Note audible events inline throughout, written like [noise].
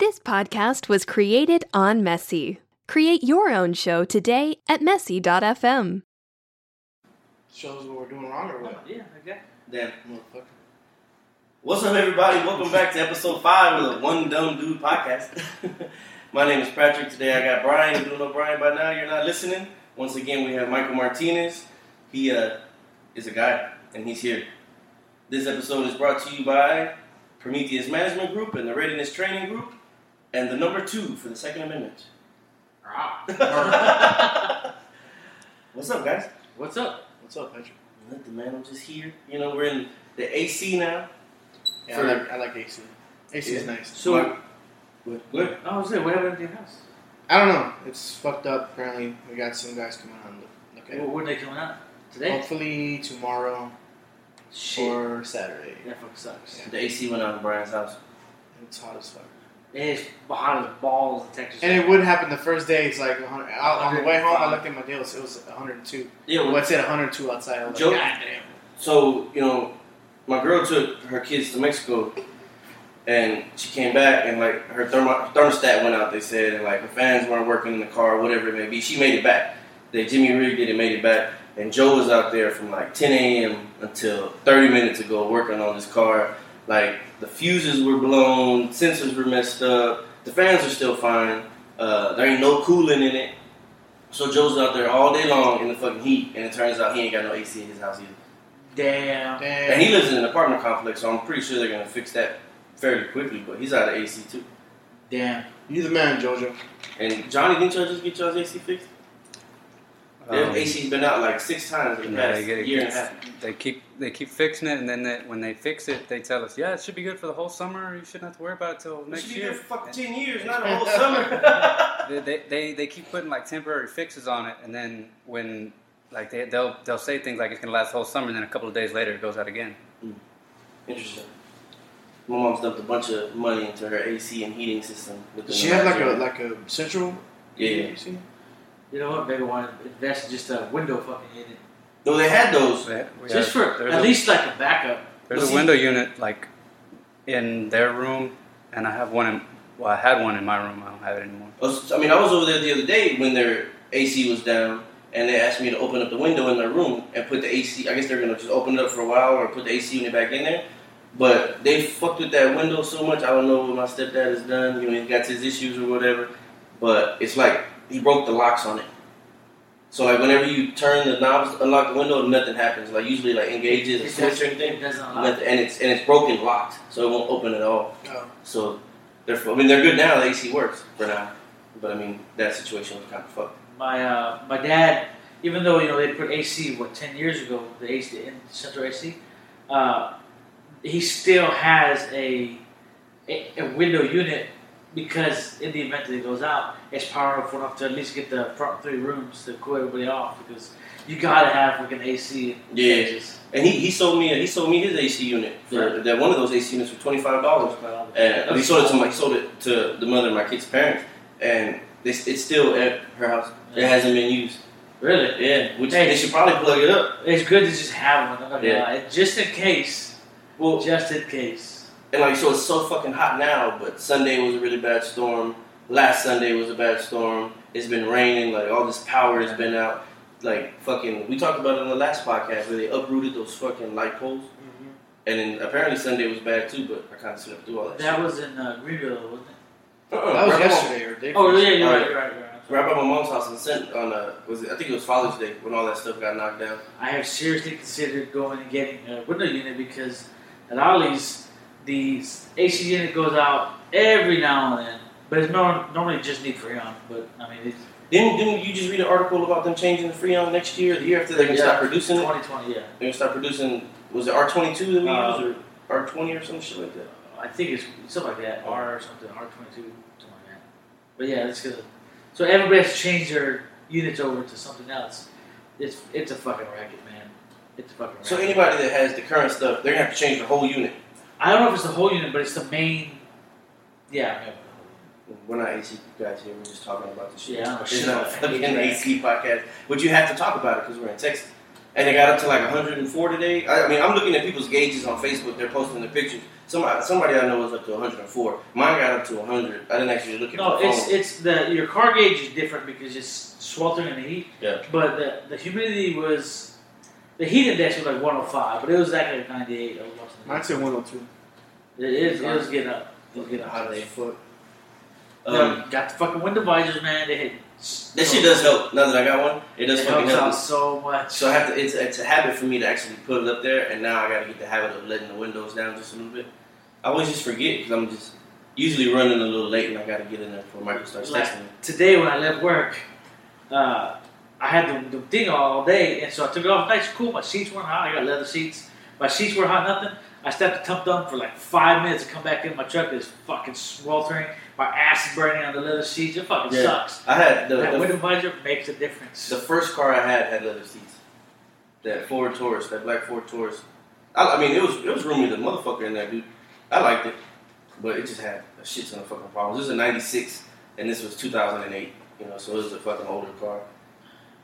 This podcast was created on Messy. Create your own show today at messy.fm. Shows what we're doing wrong or what? Yeah, okay. Damn. Motherfucker. What's up, everybody? Welcome back to episode five of the One Dumb Dude podcast. [laughs] My name is Patrick. Today I got Brian. You don't know Brian by now. You're not listening. Once again, we have Michael Martinez. He uh, is a guy, and he's here. This episode is brought to you by Prometheus Management Group and the Readiness Training Group, and the number two for the Second Amendment. Ah. [laughs] What's up, guys? What's up? What's up, Patrick? Let the man I'm just here. You know, we're in the AC now. Yeah, For- I like I like AC. AC is nice. So, What? Good. Oh, I was there. What happened to your house? I don't know. It's fucked up. Apparently, we got some guys coming on. Look, look at Well, it. when they coming out? Today? Hopefully tomorrow Shit. or Saturday. That fucking sucks. Yeah. The AC went out in Brian's house. It's hot as fuck. It's hot as balls in Texas. And it would happen the first day. It's like 100. On the way home, I looked at my deal. It was 102. Yeah, Well, it said 102 outside. I was Joe- like, God damn. so you know, my girl took her kids to Mexico, and she came back, and like her thermo- thermostat went out. They said, and like her fans weren't working in the car, whatever it may be. She made it back. They Jimmy rigged it and made it back. And Joe was out there from like 10 a.m. until 30 minutes ago working on his car. Like the fuses were blown, sensors were messed up, the fans are still fine. Uh, there ain't no cooling in it. So Joe's out there all day long in the fucking heat, and it turns out he ain't got no AC in his house either. Damn. Damn. And he lives in an apartment complex, so I'm pretty sure they're gonna fix that fairly quickly. But he's out of AC too. Damn. you the man, JoJo. And Johnny, didn't y'all just get y'all's AC fixed? Their Um, AC's been out like six times in the yeah, past they year and a half. They keep they keep fixing it, and then they, when they fix it, they tell us, "Yeah, it should be good for the whole summer. You shouldn't have to worry about it till It next should be year." there for fucking ten years, not a [laughs] whole summer. [laughs] They, they, they, they keep putting like temporary fixes on it, and then when like they they'll they'll say things like it's gonna last the whole summer, and then a couple of days later it goes out again. Interesting. My mom's dumped a bunch of money into her AC and heating system. Does she have last like a like a central? Yeah, yeah. AC? You know what? Maybe want to invest in just a window fucking unit. No, they had those. They- we Just have- for at a, least like a backup. there's Well, a see- window unit like in their room, and I have one in well, I had one in my room. I don't have it anymore. I was- I mean, I was over there the other day when their AC was down, and they asked me to open up the window in their room and put the AC. I guess they're gonna just open it up for a while or put the AC unit back in there. But they fucked with that window so much. I don't know what my stepdad has done. You know, he got his issues or whatever. But it's like he broke the locks on it. So like whenever you turn the knobs, unlock the window, nothing happens. Like usually like engages a It switch or anything, it doesn't allow. nothing, and it's and it's broken locked, so it won't open at all. Oh. So, they're, I mean, they're good now. The AC works for now, but I mean, that situation was kind of fucked. My uh, my dad, even though you know they put AC what ten years ago, the AC in central AC, uh, he still has a, a a window unit because in the event that it goes out, it's powerful enough to at least get the front three rooms to cool everybody off because you gotta have like an AC. Yeah. And he, he sold me he sold me his AC unit for that one of those AC units for twenty five dollars, and he sold it to my sold it to the mother of my kid's parents, and it's, it's still at her house. It hasn't been used. Really, Yeah, which Hey. they should probably plug it up. it's good to just have one, Yeah. uh, just in case, Well, just in case. And like, so it's so fucking hot now, but Sunday was a really bad storm. Last Sunday was a bad storm. It's been raining. Like, all this power has been out. Like, fucking, we talked about it in the last podcast where they uprooted those fucking light poles. And then apparently Sunday was bad too, but I kind of slept through all that, That shit. was in uh, Greenville, wasn't it? Uh-uh, That was right by my- yesterday or day. Oh, before. yeah, you're Right. right, you're right, you're right. Right by my mom's house and sent on uh was it, I think it was Father's Day when all that stuff got knocked down. I have seriously considered going and getting a window unit because at Ollie's, the AC unit goes out every now and then, but it's no, normally just need Freon. But I mean, it's Didn't, didn't you just read an article about them changing the Freon next year, the year after they're gonna Yeah. stop producing it? 2020. Yeah, They're gonna start producing was it R twenty two that we Uh, use or R twenty or some shit like that? I think it's something like that, R or something, R twenty two, something like that. But yeah, it's gonna. So everybody has to change their units over to something else. It's it's a fucking racket, man. It's a fucking racket. So anybody that has the current stuff, they're gonna have to change the whole unit. I don't know if it's the whole unit, but it's the main. Yeah, We're not AC guys here. We're just talking about the shit. Yeah, it's oh, not a fucking HVAC. AC podcast, but you have to talk about it because we're in Texas. And it got up to like 104 today. I, I mean, I'm looking at people's gauges on Facebook. They're posting the pictures. Somebody, somebody I know was up to 104. Mine got up to 100. I didn't actually look at No, it's it's the your car gauge is different because it's sweltering in the heat. Yeah. But the the humidity was the heat index was like 105, but it was actually like 98 or something. Mine's at 102. It is. It was getting up. It was getting up Hot as today. fuck. um, Yeah, got the fucking window visors, man. They hit. that shit does help. Now that I got one, it does It fucking helps help. out so much. So I have to. It's, it's a habit for me to actually put it up there, and now I got to get the habit of letting the windows down just a little bit. I always just forget because I'm just usually running a little late, and I got to get in there before Michael starts Like- texting me. today when I left work, uh, I had the, the thing all day, and so I took it off. Nice, cool. My seats weren't hot. I got leather seats. My seats weren't hot. Nothing. I stepped to Tump Dump for like five minutes to come back in my truck. is fucking sweltering. My ass is burning on the leather seats. It fucking Yeah. sucks. I had the, that the window visor makes a difference. The first car I had had leather seats. That Ford Taurus, that black Ford Taurus. I, I mean, it was it was roomy a motherfucker in there, dude. I liked it, but it just had a shit ton of fucking problems. This was a '96, and this was 2008. You know, so it was a fucking older car.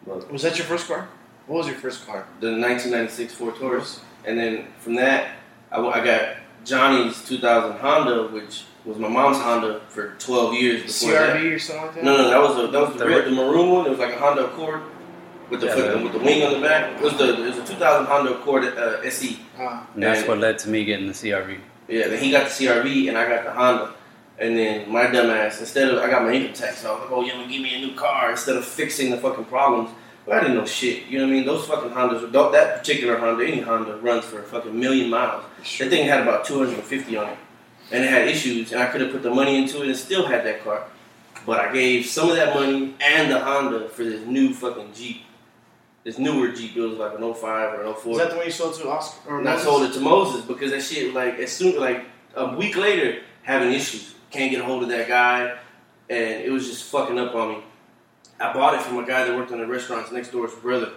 But Was that your first car? What was your first car? the 1996 Ford Taurus, and then from that, I got Johnny's 2000 Honda, which was my mom's Honda for 12 years before that. CRV or something like that? No, no, that was a, that was the, The red, red- the maroon one. It was like a Honda Accord with the Yeah, foot- the- with the wing on the back. It was the it was a 2000 Honda Accord uh, SE. Ah, And that's Yeah. what led to me getting the CRV. Yeah, then he got the CRV and I got the Honda. And then my dumb ass, instead of I got my income tax, so I was like, oh, you gonna give me a new car instead of fixing the fucking problems. But I didn't know shit. You know what I mean? Those fucking Hondas, that particular Honda, any Honda runs for a fucking million miles. That thing had about 250 on it. And it had issues, and I could have put the money into it and still had that car. But I gave some of that money and the Honda for this new fucking Jeep. This newer Jeep, it was like an 05 or an 04. Was that the one you sold to Oscar? Or And I sold it to Moses because that shit, like, as soon, like, a week later, having issues. Can't get a hold of that guy, and it was just fucking up on me. I bought it from a guy that worked in the restaurants next door's brother.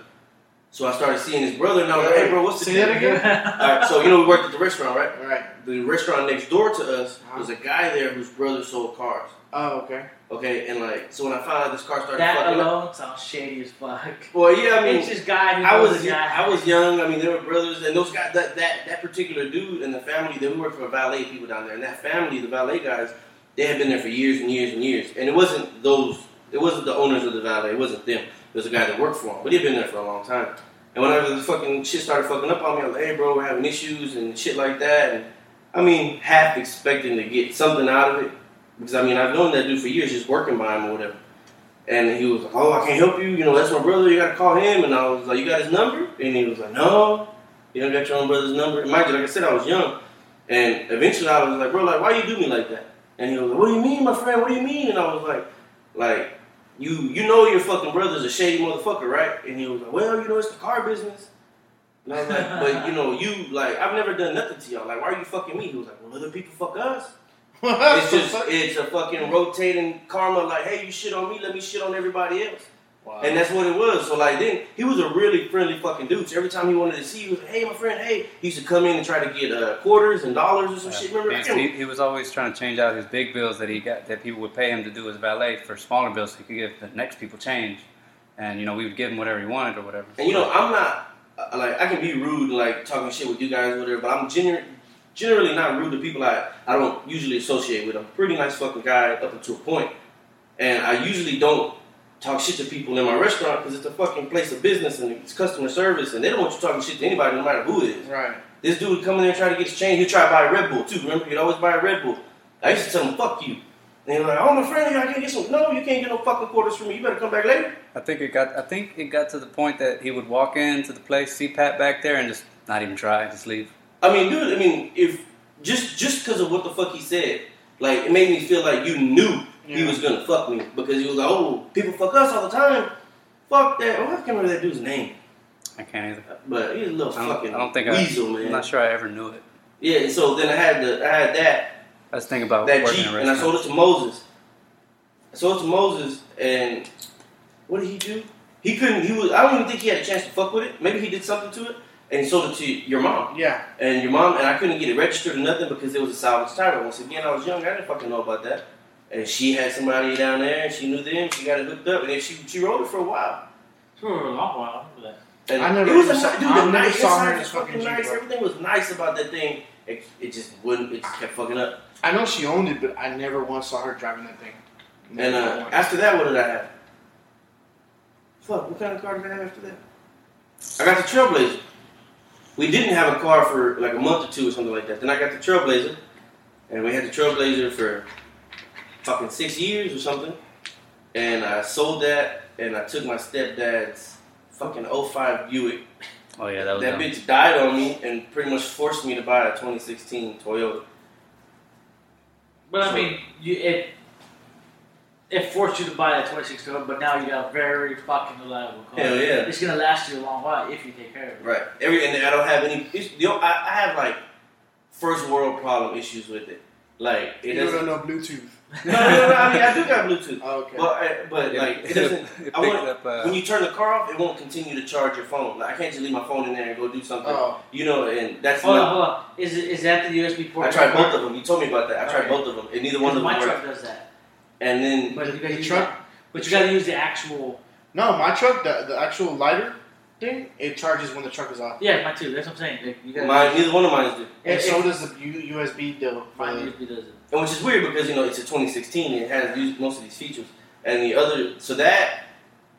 So I started seeing his brother, and I was like, hey, bro, what's the Say that deal?" again? All right, so, you know, we worked at the restaurant, right? All right. The restaurant next door to us Uh-huh. was a guy there whose brother sold cars. Oh, okay. Okay, and, like, so when I found out this car started that fucking up. alone sounds shady as fuck. Well, yeah, I mean, it's this guy who I was a guy. I was young. I mean, they were brothers, and those guys that that that particular dude and the family. They worked for valet people down there, and that family, the valet guys, they had been there for years and years and years. And it wasn't those. It wasn't the owners of the valet. It wasn't them. Was a guy that worked for him, but he'd been there for a long time. And whenever the fucking shit started fucking up on me, I was like, "Hey, bro, we're having issues and shit like that." And I mean, half expecting to get something out of it because I mean, I've known that dude for years, just working by him or whatever. And he was like, "Oh, I can't help you. You know, that's my brother. You gotta call him." And I was like, "You got his number?" And he was like, "No, you don't got your own brother's number." And mind you, like I said, I was young, and eventually I was like, "Bro, like, why you do me like that?" And he was like, "What do you mean, my friend? What do you mean?" And I was like, "Like, you you know your fucking brother's a shady motherfucker, right?" And he was like, "Well, you know, it's the car business." And I was like, [laughs] "But you know, you like, I've never done nothing to y'all. Like, why are you fucking me?" He was like, "Well, other people fuck us." [laughs] It's just it's a fucking rotating karma. Like, hey, you shit on me, let me shit on everybody else, Wow. and that's what it was. So like, then he was a really friendly fucking dude. So every time he wanted to see, he was like, hey, my friend, hey. He used to come in and try to get uh, quarters and dollars or some shit. Remember? He, he, was always trying to change out his big bills that he got that people would pay him to do as valet for smaller bills so he could give the next people change. And you know, we would give him whatever he wanted or whatever. And you know, I'm not uh, like I can be rude, like talking shit with you guys, or whatever. But I'm gener- generally not rude to people I I don't usually associate with. I'm a pretty nice fucking guy up until a point, and I usually don't talk shit to people in my restaurant because it's a fucking place of business and it's customer service, and they don't want you talking shit to anybody, no matter who it is. Right. This dude would come in there and try to get his change. He'd try to buy a Red Bull too. Remember, he'd always buy a Red Bull. I used to tell him, "Fuck you." And he's like, "Oh, my friend, I can't get some." No, you can't get no fucking quarters from me. You better come back later. I think it got I think it got to the point that he would walk into the place, see Pat back there, and just not even try, just leave. I mean, dude. I mean, if just just because of what the fuck he said, like it made me feel like you knew he was gonna fuck me because he was like, "Oh, people fuck us all the time." Fuck that. Oh, I can't remember that dude's name, I can't either. but he's a little I fucking I don't think weasel, I, man. I'm not sure I ever knew it. Yeah. So then I had the I had that That's the thing about that Jeep, and I sold it to Moses. I sold it to Moses, and what did he do? He couldn't. He was. I don't even think he had a chance to fuck with it. Maybe he did something to it, and he sold it to your mom. Yeah. And your mom and I couldn't get it registered or nothing because it was a salvage title. Once again, I was young. I didn't fucking know about that. And she had somebody down there, and she knew them. She got it hooked up, and then she she rode it for a while. For a long while, I remember that. And I never it was a saw- ni- dude. I the never nice saw her was fucking fucking Jeep, nice. bro. Everything was nice about that thing. it, it just wouldn't. It just kept fucking up. I know she owned it, but I never once saw her driving that thing. And uh, after that, what did I have? Fuck, what kind of car did I have after that? I got the Trailblazer. We didn't have a car for like a month or two or something like that. Then I got the Trailblazer, and we had the Trailblazer for fucking six years or something. And I sold that, and I took my stepdad's fucking 05 Buick. Oh yeah, that was That dumb. bitch died on me and pretty much forced me to buy a 2016 Toyota. But I mean, you, it it forced you to buy that 2016 Toyota, but now you got a very fucking reliable car. Hell yeah. It's gonna last you a long while if you take care of it. Right. Every and I don't have any. It's, you know, I, I have like first world problem issues with it. Like it you don't doesn't. know Bluetooth. No, no, no. I mean, I do got Bluetooth, Oh, okay. but uh, but like it doesn't. It I want up. Uh, when you turn the car off, it won't continue to charge your phone. Like I can't just leave my phone in there and go do something. oh, You know, and that's Hold on, not. hold on. Is it, is that the USB port? I tried both of them. You told me about that. I tried Okay. both of them, and neither one of them My worked. truck does that. And then But you gotta The use truck- But you gotta use the actual. no, my truck, the, the actual lighter thing, it charges when the truck is off. Yeah, mine too. That's what I'm saying. Like, you gotta mine, neither one of mine do. And If- so if- does the USB deal. for Mine USB does it. And which is weird because you know it's a 2016 it has used most of these features. And the other, so that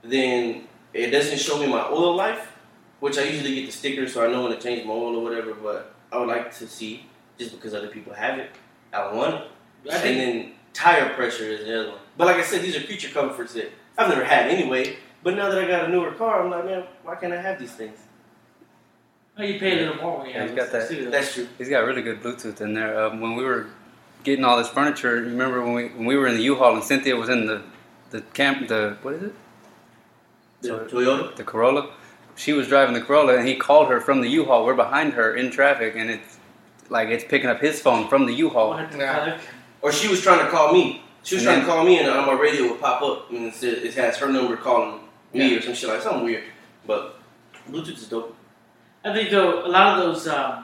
then it doesn't show me my oil life, which I usually get the sticker so I know when to change my oil or whatever. But I would like to see just because other people have it. I want it. I and then tire pressure is the other one. But like I said, these are creature comforts that I've never had anyway. But now that I got a newer car, I'm like, man, why can't I have these things? oh, you pay a little more when you Yeah, have he's got that- That's true. He's got really good Bluetooth in there. Um, when we were getting all this furniture, remember when we when we were in the U-Haul and Cynthia was in the the camp the what is it The Toyota. the Corolla? She was driving the Corolla and he called her from the U-Haul. We're behind her in traffic and it's like it's picking up his phone from the U-Haul. What the Yeah. fuck? Or she was trying to call me. She was And trying to call me, and on my radio would pop up, and it, said, it has her number calling me Yeah. or some shit like something weird. But Bluetooth is dope. I think though a lot of those um,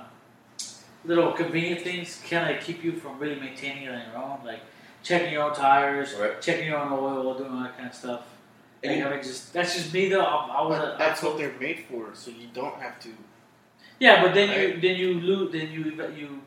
little convenient things kind of keep you from really maintaining it on your own, like checking your own tires, Right. checking your own oil, doing all that kind of stuff. And And you- you know, just that's just me though. I, I was But a, that's I- what they're made for, so you don't have to. Yeah, but then you then you lose then you you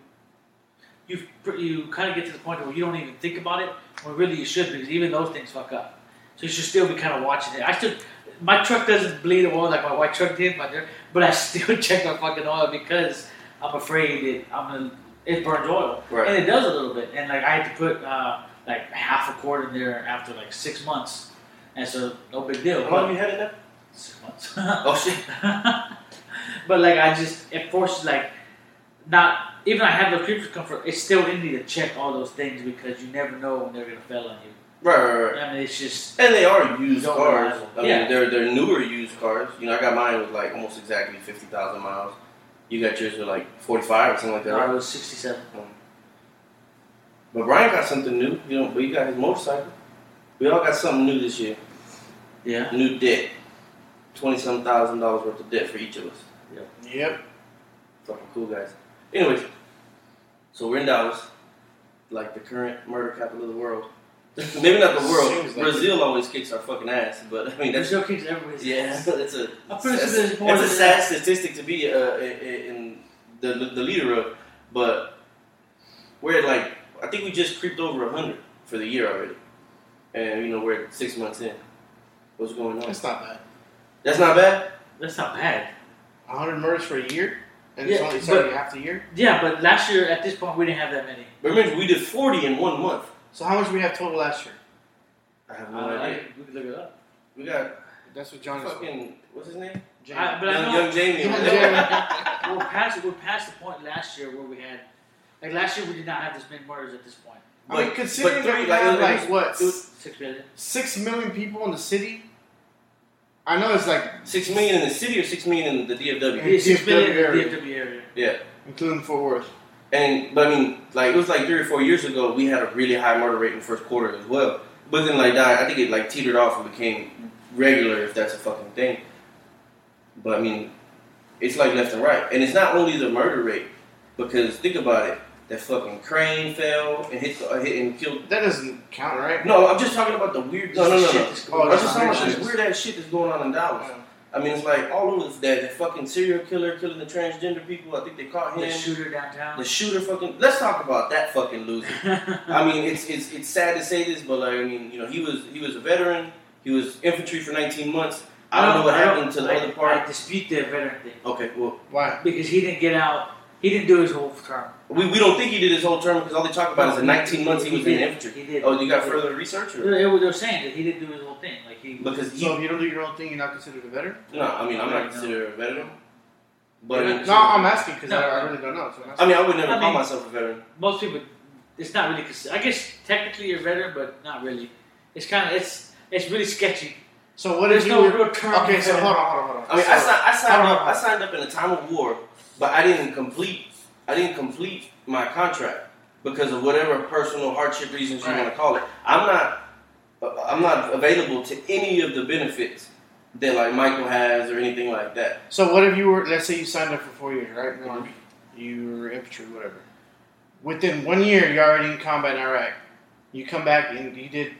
you you kind of get to the point where you don't even think about it when really you should because even those things fuck up. So you should still be kind of watching it. I still my truck doesn't bleed oil like my white truck did, my but I [laughs] still check my fucking oil because I'm afraid that I'm gonna it burns oil Right. and it does a little bit. And like I had to put uh, like half a quart in there after like six months, and so no big deal. How long have you had it now? Six months. [laughs] Oh shit. [laughs] but like I just it forces like not even I have the creature comfort. It's still in me to check all those things because you never know when they're gonna fail on you. Right, right, right. I mean, it's just And they are used cars. I mean, Yeah. they're they're newer used cars. You know, I got mine with like almost exactly fifty thousand miles. You got yours with like forty five or something like that, no, it was sixty-seven. But Brian got something new. You know, but he got his motorcycle. We all got something new this year. Yeah. New debt. Twenty some thousand dollars worth of debt for each of us. Yep. Yep. Fucking cool guys. Anyways, so we're in Dallas, like the current murder capital of the world. [laughs] Maybe not the world. Like Brazil always kicks our fucking ass, but I mean that's Brazil kicks everybody's yeah, ass. [laughs] it's a I'm pretty that's, sure there's more that's a sad that. statistic to be uh, in, in the the leader of, but we're at like I think we just creeped over hundred for the year already, and you know we're six months in. What's going on? That's not bad. That's not bad. That's not bad. 100 murders for a year, and Yeah, it's only it's but- half the year. Yeah, but last year at this point we didn't have that many. But remember, we did forty in one month. So how much do we have total last year? I have no Uh, idea. we could look it up. We got That's what John is. fucking what's his name? James. I- but I young, know- young Jamie. Jamie. [laughs] we're past we're past the point last year where we had like last year we did not have this many murders at this point. I mean, But- considering but that three- we like, have like what it Six million. six million people in the city. I know it's like Six million in the city or six million in the DFW? Yeah. Six million in the. DFW area. Yeah. including Fort Worth. And but I mean, like it was like three or four years ago, we had a really high murder rate in the first quarter as well. But then like that, I think it like teetered off and became regular, if that's a fucking thing. But I mean, it's like left and right, and it's not only the murder rate because think about it, that fucking crane fell and hit, uh, hit and killed. That doesn't count, right? No, I'm just talking about the weird. No, no, no, Shit no. that's Oh, I'm just talking about this weird ass shit that's going on in Dallas. I mean, it's like all over that, that fucking serial killer killing the transgender people. I think they caught him. The shooter downtown. The shooter fucking. Let's talk about that fucking loser. [laughs] I mean, it's it's it's sad to say this, but like I mean, you know, he was he was a veteran. He was infantry for 19 months. I don't know what happened to the I- other part. I dispute the veteran thing Okay, well, Why? because he didn't get out. He didn't do his whole term. We, we don't think he did his whole term because all they talk about is the 19 months he was in the infantry. He did. Oh, you got He did. further research? Or? They were, saying that he didn't do his whole thing. Like he. Because he, So if you don't do your own thing, you're not considered a veteran? no, I mean, I'm not considered a veteran. But I mean, No, I'm asking because No. I, I really don't know. So I'm I mean, I would never I call mean- myself a veteran. most people, it's not really. consi- I guess technically you're a veteran, but not really. It's kind of it's it's really sketchy. So what There's if you no real term. Okay, so hold on, hold on, hold on. I mean, I, So- signed, I signed hold up. I signed up in a time of war, but I didn't complete. I didn't complete my contract because of whatever personal hardship reasons you Right. want to call it. I'm not. I'm not available to any of the benefits that like Michael has or anything like that. So what if you were? Let's say you signed up for four years, right? In the army, you were infantry, whatever. Within one year, you're already in combat in Iraq. You come back and you did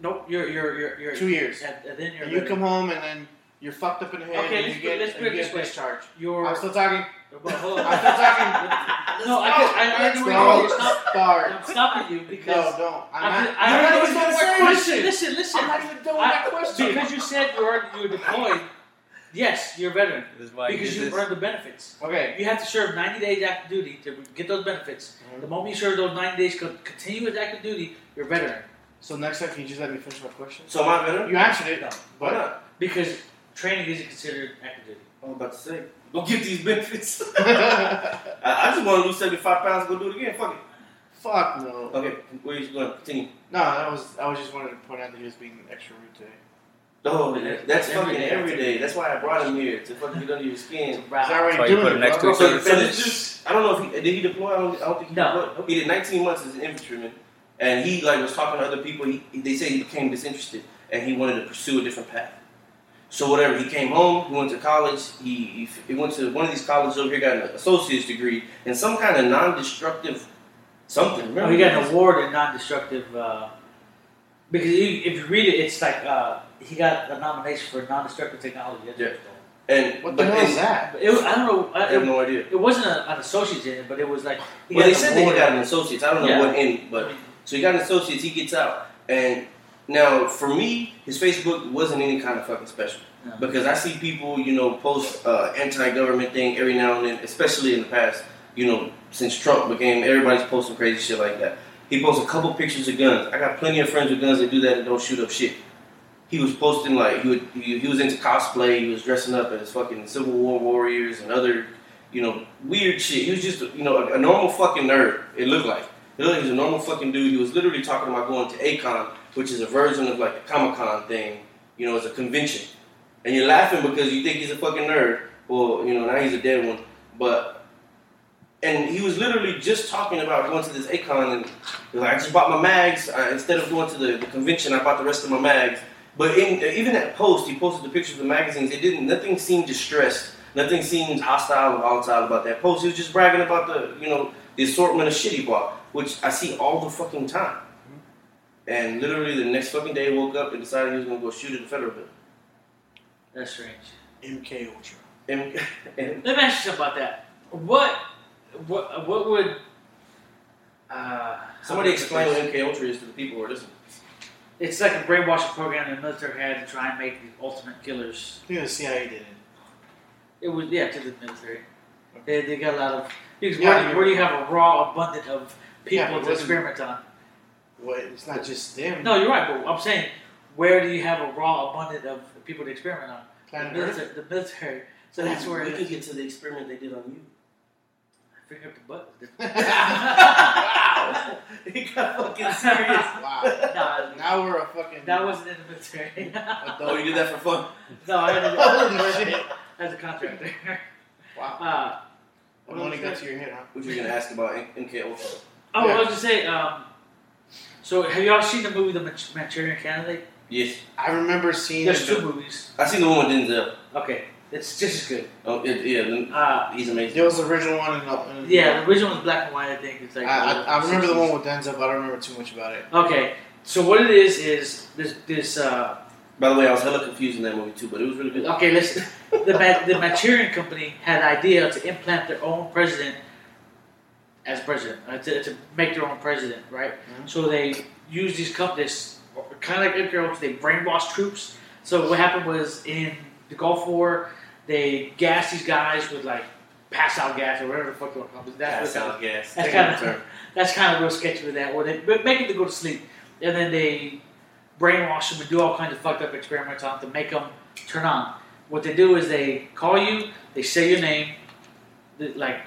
Nope, you're you're you're, you're two years. And, and then you're And you come home and then you're fucked up in the head Okay, and let's you get, let's put it this way. discharged. You're. I'm still talking. But hold on. I'm talking. [laughs] No, I guess I already Don't know you're stop- start. I'm stopping you because. No, don't. I'm I, not, I I'm not already even know done with what that question. question. Listen, listen. I'm not even done with I- that question. Because you said you were you were deployed. Yes, you're a veteran This is why because did you this. earned the benefits. Okay. You have to serve 90 days active duty to get those benefits. Mm-hmm. The moment you serve those 90 days con- continuous active duty, you're a veteran. So next time, can you just let me finish my question? So am I a veteran? You answered it, No. Why but not? Because training isn't considered active duty. I was about to say, go get these benefits. [laughs] I, I just want to lose 75 pounds. Go do it again. Fuck it. fuck no. Okay, where you going? Continue. No, that was I was just wanted to point out that he was being extra rude today. Oh, That- that's every fucking day. every day. That's why I brought him here to fucking get under your skin. He's already That's why you doing put it, him next bro. to each So, so this just, I don't know if he did he deploy. I don't, I don't think he No. deployed. He did 19 months as an infantryman, and he like was talking to other people. He, they say he became disinterested and he wanted to pursue a different path. So whatever, he came home. He went to college. He, he he went to one of these colleges over here, got an associate's degree in some kind of non-destructive something. Remember? Oh, he got an award in non-destructive. Uh, because you, if you read it, it's like uh, he got a nomination for non-destructive technology. That's Yeah. what it's called. And What the hell is that? It, was- I don't know. I I, have it, no idea. it wasn't a, an associate's in it, but it was like. Well, they said that he got an associate's. I don't know Yeah. what in, but so he got an associate's. He gets out, and now for me, his Facebook wasn't any kind of fucking special No. because I see people, you know, post uh, anti-government thing every now and then, especially in the past, you know, since Trump became. Everybody's posting crazy shit like that. He posts a couple pictures of guns. I got plenty of friends with guns that do that and don't shoot up shit. He was posting like he, would, he, he was into cosplay. He was dressing up as fucking Civil War warriors and other, you know, weird shit. He was just you know a, a normal fucking nerd. It looked like. It looked like he was a normal fucking dude. He was literally talking about going to A-Kon, which is a version of like the Comic Con thing. You know, it's a convention, and you're laughing because you think he's a fucking nerd. Well, you know now he's a dead one, but. And he was literally just talking about going to this A-Kon, and he like, I just bought my mags. I, instead of going to the, the convention, I bought the rest of my mags. But in, even that post, he posted the pictures of the magazines. It didn't. Nothing seemed distressed. Nothing seemed hostile or volatile about that post. He was just bragging about the, you know, the assortment of shit he bought, which I see all the fucking time. And literally the next fucking day, woke up and decided he was gonna go shoot at the federal building. That's strange. MK Ultra. And, [laughs] and Let me ask you something about that. What, what, what would? Uh, somebody how would I explain what? MK Ultra is to the people who are listening. It's like a brainwashing program the military had to try and make the ultimate killers. I think the CIA did it. It was yeah to the military. They, they got a lot of because Yeah, where, do- you're- where you have a raw abundance of people but to experiment on? Well, it's not just them. No, you're right, but I'm saying where do you have a raw abundance of people to experiment on? The Planet Earth. military. The military. So that's where we it could get to the experiment they did on you. Finger up the butt. wow. [laughs] he got fucking serious. Wow. [laughs] no, Now we're a fucking. that wasn't in the military. [laughs] oh, you did that for fun? no, I didn't. Holy shit. As a contractor. Wow. Uh, What money got to your head, huh? What you gonna ask about MK Ultra? oh, Yeah. I was just say. Um, so have y'all seen the movie The Manch- Manchurian Candidate? Yes, I remember seeing There's it. two movies. I seen the one with Denzel. Okay, it's just as good. Oh, it, yeah, then Uh, he's amazing. There was the original one. And, and yeah, the original was black and white. I think it's like. I, I remember the one with Denzel, but I don't remember too much about it. Okay, so what it is is this this uh, By the way, I was hella confused in that movie too, but it was really good. Okay, listen. The Ma- the Manchurian Company had an idea to implant their own president as president, uh, to, to make their own president, right? Mhm. So they used these companies, kind of like Edgar they brainwashed troops. So what happened was in the Gulf War, they gassed these guys with like pass out gas or whatever the fuck you want to call it. That was Pass out gas. That's kind of [laughs] that's kind of real sketchy with that. Where they make them to go to sleep, and then they brainwash them and do all kinds of fucked up experiments on them to make them turn on. What they do is they call you, they say your name, like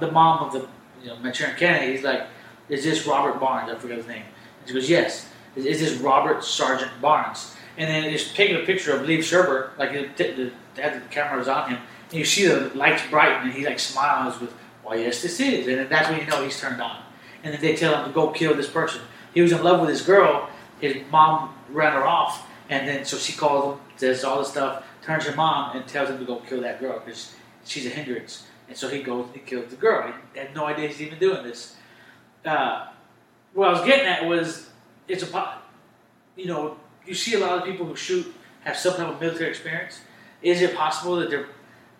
the mom of the you know Manchurian Candidate. He's like, "Is this Robert Barnes?" I forget his name. And she goes, "Yes." Is, is this Robert Sergeant Barnes? And then just taking a picture of Liev Schreiber, like the, the, they had the cameras on him, and you see the lights brighten, and he like smiles with, "Why, yes, this is," and then that's when you know he's turned on. And then they tell him to go kill this person. He was in love with this girl. His mom ran her off, and then so she calls him, says all this stuff, turns her mom, and tells him to go kill that girl because she's a hindrance. And so he goes and kills the girl. He had no idea he's even doing this. Uh, what I was getting at was, it's a, you know, you see a lot of people who shoot have some type of military experience. Is it possible that their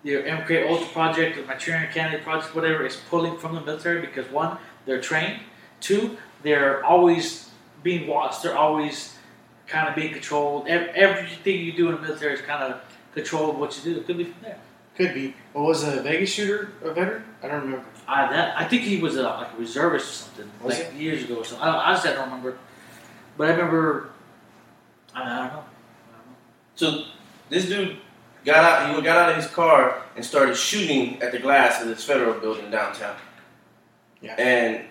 their MK Ultra project or Manchurian Candidate project, whatever, is pulling from the military because one, they're trained. Two, they're always being watched. They're always kind of being controlled. Everything you do in the military is kind of controlled what you do. It could be from there. Could be. What was a Vegas shooter a veteran? I don't remember. I that I think he was a, like a reservist or something, Was like years ago or something. I, don't, I just I don't remember, but I remember. I, I don't know. So this dude got out. He got out of his car and started shooting at the glass of this federal building downtown. Yeah. And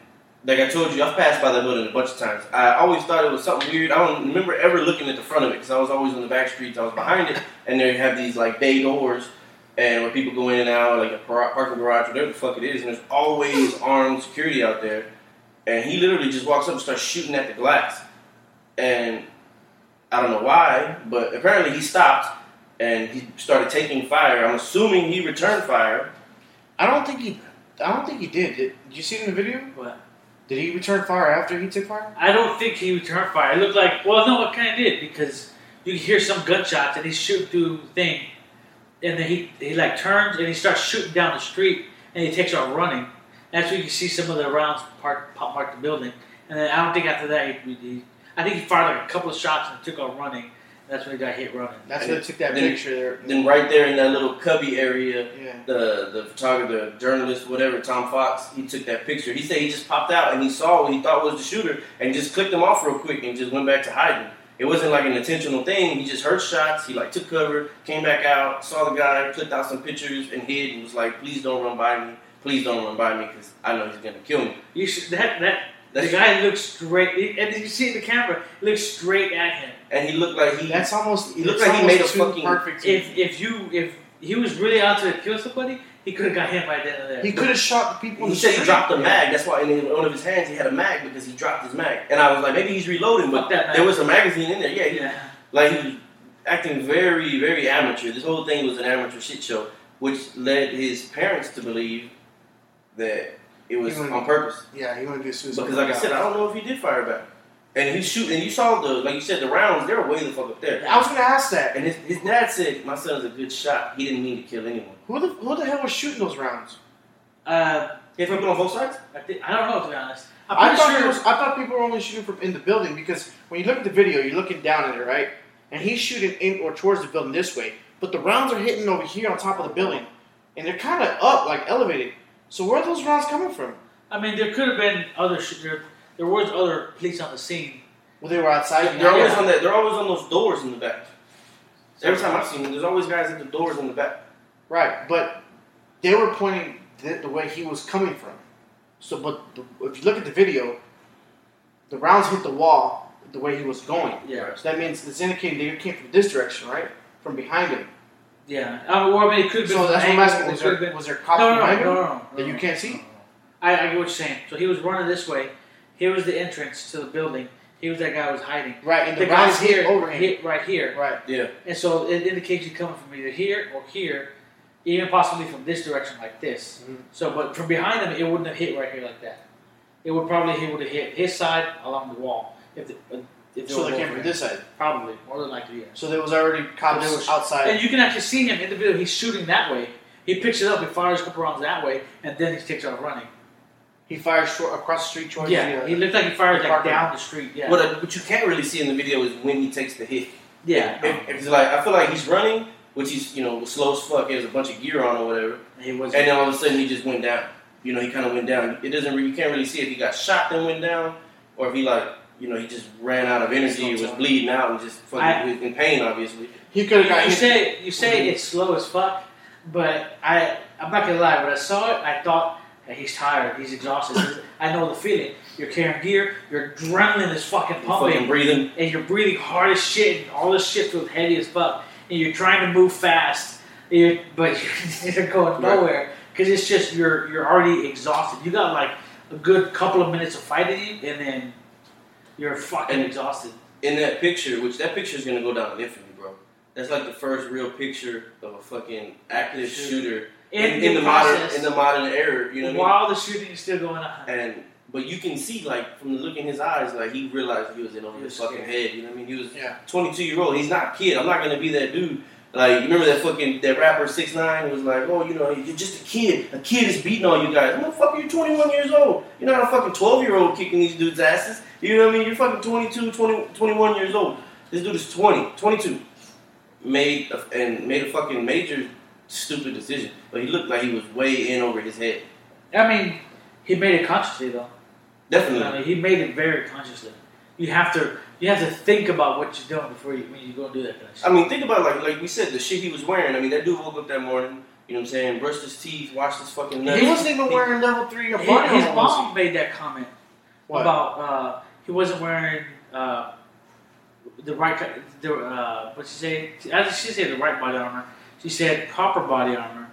like I told you, I've passed by that building a bunch of times. I always thought it was something weird. I don't remember ever looking at the front of it because I was always on the back streets. I was behind it, and they have these like bay doors, and where people go in and out, like a parking garage, whatever the fuck it is. And there's always armed security out there. And he literally just walks up and starts shooting at the glass. And I don't know why, but apparently he stopped and he started taking fire. I'm assuming he returned fire. I don't think he. I don't think he did. Did, did you see it in the video? What? Did he return fire after he took fire? I don't think he returned fire. It looked like well, no, it kind of did because you can hear some gunshots and he's shooting through the thing, and then he he like turns and he starts shooting down the street and he takes off running. That's where you can see some of the rounds park pop mark the building, and then I don't think after that he, he I think he fired like a couple of shots and took off running. That's when he got hit running. That's And when they took that then- picture there. Then right there in that little cubby area, yeah. the the photographer, the journalist, whatever, Tom Fox, he took that picture. He said he just popped out and he saw what he thought was the shooter and just clicked him off real quick and just went back to hiding. It wasn't like an intentional thing. He just heard shots. He like took cover, came back out, saw the guy, clicked out some pictures and hid and was like, "Please don't run by me. Please don't run by me because I know he's gonna kill me." You should, that that That's- the guy looks straight, and you see in the camera? He looks straight at him. And he looked like he That's almost. He looked like he made a fucking- perfect. If if you if he was really out to kill somebody, he could have got right then and there. he could have shot the people. in He the said he dropped a mag. That's why in one of his hands he had a mag because he dropped his mag. And I was like, maybe he's reloading, but that there was a magazine in there. Yeah, he, Yeah. like he was acting very, very amateur. This whole thing was an amateur shit show, which led his parents to believe that it was on purpose. Yeah, he wanted to do suicide. Because, like I said, I don't know if he did fire back. And he's shooting. and you saw the, like you said, the rounds. They were way the fuck up there. I was gonna ask that. And his, his dad said, "My son's a good shot. He didn't mean to kill anyone." Who the who the hell was shooting those rounds? Uh, He had people on both sides. I, think, I don't know to be honest. I'm I pretty thought, sure. was, I thought people were only shooting from in the building because when you look at the video, you're looking down at it, right? And he's shooting in or towards the building this way, but the rounds are hitting over here on top of the building, and they're kind of up, like elevated. So where are those rounds coming from? I mean, there could have been other. sh- There, there was other police on the scene. Well, they were outside. They're always Yeah. on that. They're always on those doors in the back. Every time I've seen them, there's always guys at the doors in the back. Right, but they were pointing the, the way he was coming from. So, but the, if you look at the video, the rounds hit the wall the way he was going. Yeah. So that means it's indicating they came from this direction, right? From behind him. Yeah. I mean, or I mean, it could have been. So that's what I'm asking. Was there, been- was there cops no, no, behind no, him no, no, that no, you can't see? I, I get what you're saying. So he was running this way. Here was the entrance to the building. He was that guy who was hiding. Right, and The the, rounds guy's here, over him. hit right here. Right. Yeah. And so it indicates you coming from either here or here, even possibly from this direction like this. Mhm. So, but from behind him, it wouldn't have hit right here like that. It would probably he would have hit his side along the wall. If the, uh, If So they came from this side. Probably, more than likely, yeah. So there was already cops There was- outside. And you can actually see him in the video. He's shooting that way. He picks it up, he fires a couple rounds that way, and then he takes off running. He fired short, across the street towards Yeah, the. Uh, he looked like he fired like Parker. down the street. Yeah, What, what you can't really see in the video is when he takes the hit. yeah. If, if it's like I feel like he's running, which he's you know slow as fuck. He has a bunch of gear on or whatever, he was. and then all of a sudden he just went down. You know, he kind of went down. It doesn't. You can't really see if he got shot and went down, or if he like you know he just ran out of energy, or was bleeding out, and just fucking I- was in pain. Obviously, he could have got you hit. say you say mm-hmm. it's slow as fuck, but I I'm not gonna lie. When I saw it, I thought "Hey, he's tired, he's exhausted. I know the feeling. You're carrying gear, your adrenaline is fucking pumping, fucking breathing. and you're breathing hard as shit, and all this shit feels heavy as fuck, and you're trying to move fast, and you're, but [laughs] you're going nowhere because it's just you're you're already exhausted. You got like a good couple of minutes of fighting you, and then you're fucking And- exhausted. in that picture, which that picture is gonna go down in infamy, bro. That's like the first real picture of a fucking active Shooter. Shooter In, in, the, the modern in the modern era. You know what while the shooting is still going on. And but you can see like from the look in his eyes, like he realized he was in over He his fucking scared. head. You know what I mean? He was Yeah. 22 year old. He's not a kid. I'm not gonna be that dude. Like you remember that fucking that rapper six nine was like, oh, you know, you're just a kid. A kid is beating all you guys. Motherfucker, you're 21 years old. You're not a fucking 12 year old kicking these dudes' asses. You know what I mean? You're fucking 22, 20, 21 years old. This dude is 20, 22. Made a, and made a fucking major stupid decision, but he looked like he was way in over his head. I mean, he made it consciously though. Definitely. I mean, he made it very consciously. You have to you have to think about what you're doing before you when you go and do that kind of shit. I mean, think about like like we said, the shit he was wearing. I mean, that dude woke up that morning. You know what I'm saying? Brushed his teeth, washed his fucking nuts. He wasn't even He- wearing level three of His, his mom made that comment? What? about uh, he wasn't wearing uh, the right the uh, what she say? She said the right body armor. She said proper body armor.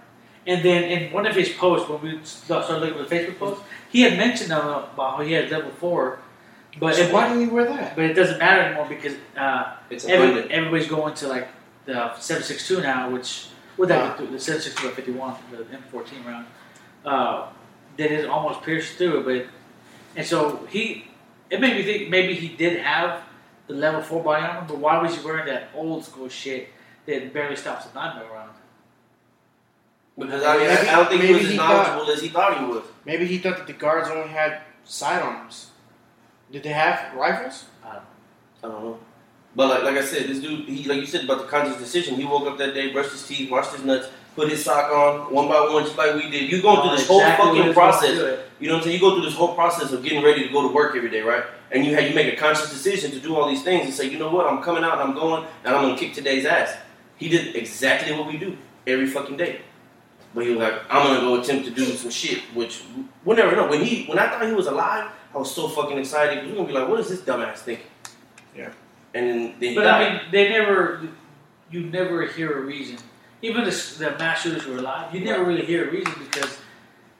And then in one of his posts, when we started looking at the Facebook post, he had mentioned about how he had level four, but so it, why didn't he wear that? but it doesn't matter anymore because uh, It's Every, everybody's going to like the 762 now, which with that the 762 by 51, the M14 round, uh, that is almost pierced through it. But and so he, it made me think maybe he did have the level four body armor, but why was he wearing that old school shit that barely stops a nine mil round? Because I mean, Maybe- I don't think he was as he knowledgeable as he thought he was. Maybe he thought that the guards only had sidearms. Did they have rifles? I don't know. But like, like I said, this dude, he like you said about the conscious decision. He woke up that day, brushed his teeth, washed his nuts, put his sock on one by one, just like we did. You going through this whole Exactly what fucking process. to do it. You know what I'm saying? You go through this whole process of getting ready to go to work every day, right? And you have, you make a conscious decision to do all these things and say, you know what? I'm coming out and I'm going and I'm gonna kick today's ass. He did exactly what we do every fucking day. But he was like, I'm gonna go attempt to do some shit, which we'll never know. When he when I thought he was alive, I was so fucking excited. We're gonna be like, what is this dumbass thinking? Yeah. And then, then he But died. I mean, they never, you never hear a reason. Even the, the mass shooters who are alive, you never really hear a reason because,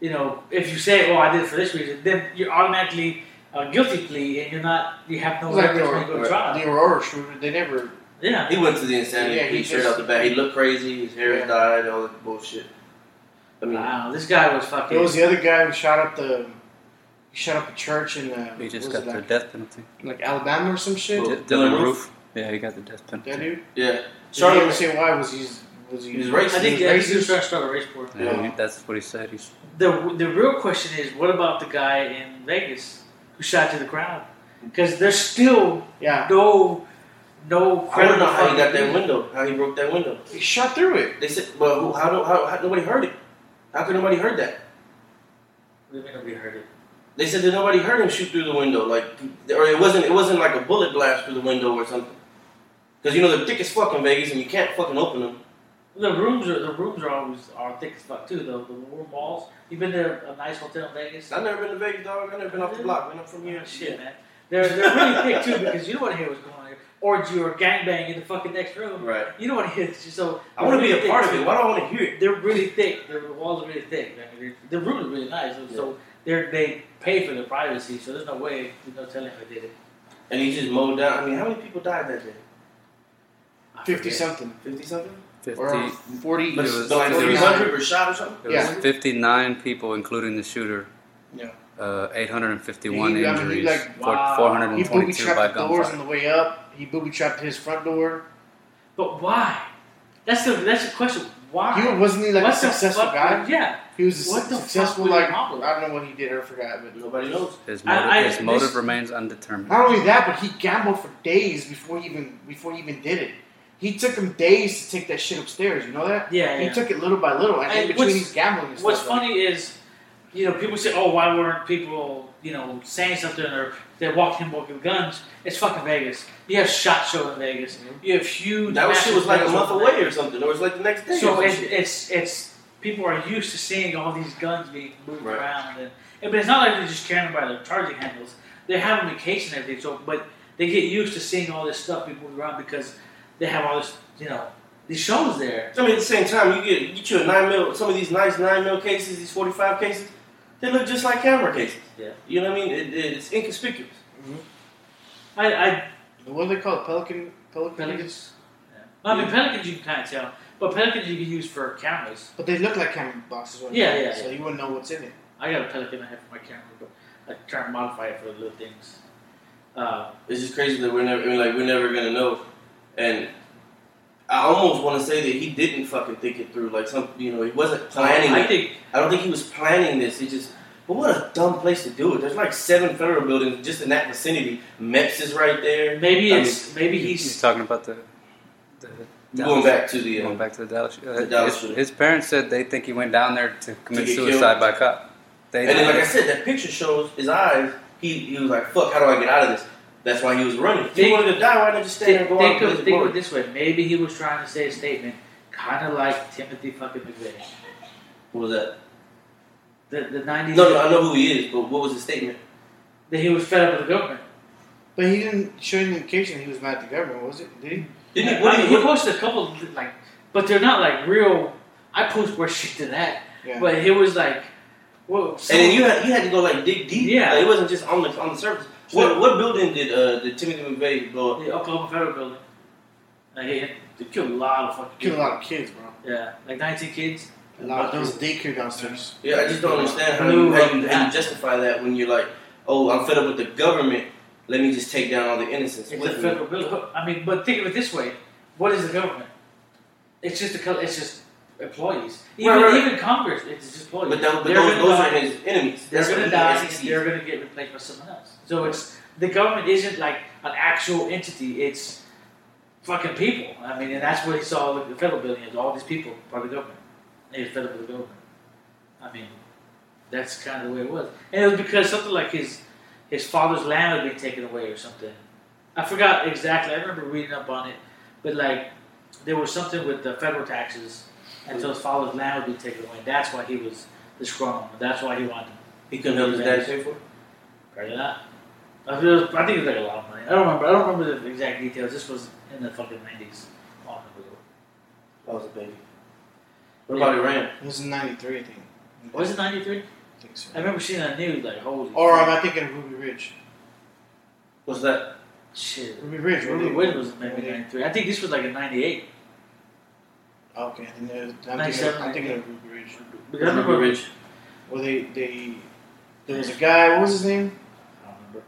you know, if you say, "Oh, I did it for this reason," then you're automatically a guilty plea, and you're not, you have no It was like evidence the, when you go to the trial. Aurora shooter. They never. Yeah, he went to the insanity Yeah, he plea straight just- out the bat. He looked crazy. His hair Yeah. had dyed. All that bullshit. I mean, wow, this guy was fucking. It was the other guy who shot up the. He shot up a church in. Uh, He just got the it, death penalty. like, like Alabama or some shit. Well, D- Dylann Dylann Roof? Roof. Yeah, he got the death penalty. That dude. yeah. Charlotte Charlotte didn't say why. Was he? Was he? He was racist. I think he yeah, was he was racist? trying to start a race war. Yeah, Yeah. that's what he said. He's The the real question is, what about the guy in Vegas who shot to the crowd? Because there's still Yeah. no no I don't know how he got that window. How he broke that window. He shot through it. They said, "Well, who, how, do, how, how nobody heard it? How could nobody heard that?" What do nobody heard it? They said that nobody heard him shoot through the window, like, or it wasn't it wasn't like a bullet blast through the window or something. Because you know they're thick as fuck in Vegas, and you can't fucking open them. The rooms are the rooms are always are thick as fuck too. though. the room walls. You've been to a nice hotel in Vegas? I've never been to Vegas, dog. I've never been off the block. Man, I'm from here. Yeah, shit, man. They're they're really thick too because you don't want to hear what's going on here. Orgy or gangbang in the fucking next room. Right. You don't want to hear this. So I want to be a part of it. Why do I want to hear it? They're really thick. The walls are really thick. I they're- the room is really nice. So, so they're they pay for their privacy. So there's no way, there's no telling who did it. And he just mowed down. I mean, how many people died that day? Fifty something. Fifty something. 50, Or forty. But, was- like three hundred were shot or something. it was Yeah. 59 people, including the shooter. Yeah. Uh, 851 He- I mean, injuries, like, wow. 422 by trapped the doors on the way up. He booby trapped his front door. But why? That's the that's the question. Why? He wasn't he like What a successful guy? would- yeah. He was a What su- successful like accomplish? I don't know what he did. I forgot, but Nobody knows. His motive, I- his motive this- remains undetermined. not only that, but he gambled for days before he even before he even did it. He took him days to take that shit upstairs. You know that? Yeah, He yeah. took it little by little, and, And in between what's- he's gambling. And What's stuff, like- funny is, you know, people say, "Oh, why weren't people, you know, saying something or they walked him walking with guns?" It's fucking Vegas. You have SHOT Show in Vegas. Mm-hmm. You have huge. That was, shit was like a month away or something, or it was like the next day. So it's, it's it's people are used to seeing all these guns being moved Right. around, and, and but it's not like they're just carrying them by their charging handles. They have them in case and everything. So, but they get used to seeing all this stuff being moved around because they have all this, you know, these shows there. I mean, at the same time, you get get you a nine mil. Some of these nice nine mil cases, these forty five cases, they look just like camera cases. Yeah. You know what I mean? It, it's inconspicuous. I, I What do they call it? Pelican? Pelican? pelicans. Yeah. I mean, pelicans you can kind of tell, but pelicans you can use for cameras. But they look like camera boxes. Right Yeah, now, yeah, So yeah. you wouldn't know what's in it. I got a pelican I have for my camera, but I try and modify it for little things. Uh, It's just crazy that we're never I mean, like we're never gonna know. And I almost want to say that he didn't fucking think it through. Like some, you know, he wasn't planning I it. think I don't think he was planning this. He just, but what a dumb place to do it. There's like seven federal buildings just in that vicinity. MEPS is right there. maybe I it's maybe He's he's talking about the. the Going back to the, Going uh, back to the Dallas. Uh, The Dallas his, his parents said they think he went down there to commit get suicide by cop. They and then like I said, that picture shows his eyes. He he was like, "Fuck, how do I get out of this?" That's why he was running. If he wanted to die, why not just stand there think, and go think, out of, think of it this way. Maybe he was trying to say a statement, kind of like Timothy fucking McVeigh. What was that? The the nineties. No, no, I know who he is, but what was his statement? That he was fed up with the government. But he didn't show any indication he was mad at the government, was it? Did he? Didn't he? I mean, he he? Posted a couple like, but they're not like real. I post worse shit than that, Yeah. but it was like, whoa. and then you had you had to go like dig deep. Yeah. like, it wasn't just on the on the surface. What what building did uh did Timothy McVeigh blow up? the Oklahoma Federal Building. Like, he, they killed a lot of fucking Killed a lot of kids, bro. Yeah, like 19 kids. A lot. There was daycare downstairs. Yeah, I just don't understand how you, how, you, how you justify that when you're like, oh, I'm fed up with the government. Let me just take down all the innocents. It's with a me. federal building. I mean, but think of it this way: what is the government? It's just a, co- it's just employees. Even Right, right. even Congress, it's just employees. But, that, but They're those, gonna those die. are his enemies. They're going to die, and they're going to get replaced by someone else. So it's the government isn't like an actual entity. It's fucking people. I mean, and that's what he saw with the federal building is all these people part of the government. And he's fed up with the government. I mean, that's kind of the way it was, and it was because something like his his father's land had been taken away or something. I forgot exactly. I remember reading up on it, but like there was something with the federal taxes, and so his father's land would be taken away. That's why he was the disgruntled. That's why he wanted. He couldn't help his dad pay for? Probably not. I, think it was like a lot of money. I don't remember. I don't remember the exact details. This was in the fucking 90s. Long ago. Was a baby. What about. Iran? It was in 93, I think. Was it 93? I think so. I remember seeing that news, like, holy. Or am I thinking of Ruby Ridge? Was that? Shit. Ruby Ridge. Ruby Ridge was maybe 93. I think this was like a 98. Okay, and then I'm, thinking, I'm thinking of Ruby Ridge. Because Ruby Ridge. Well, they they there was a guy. What was his name? I don't remember.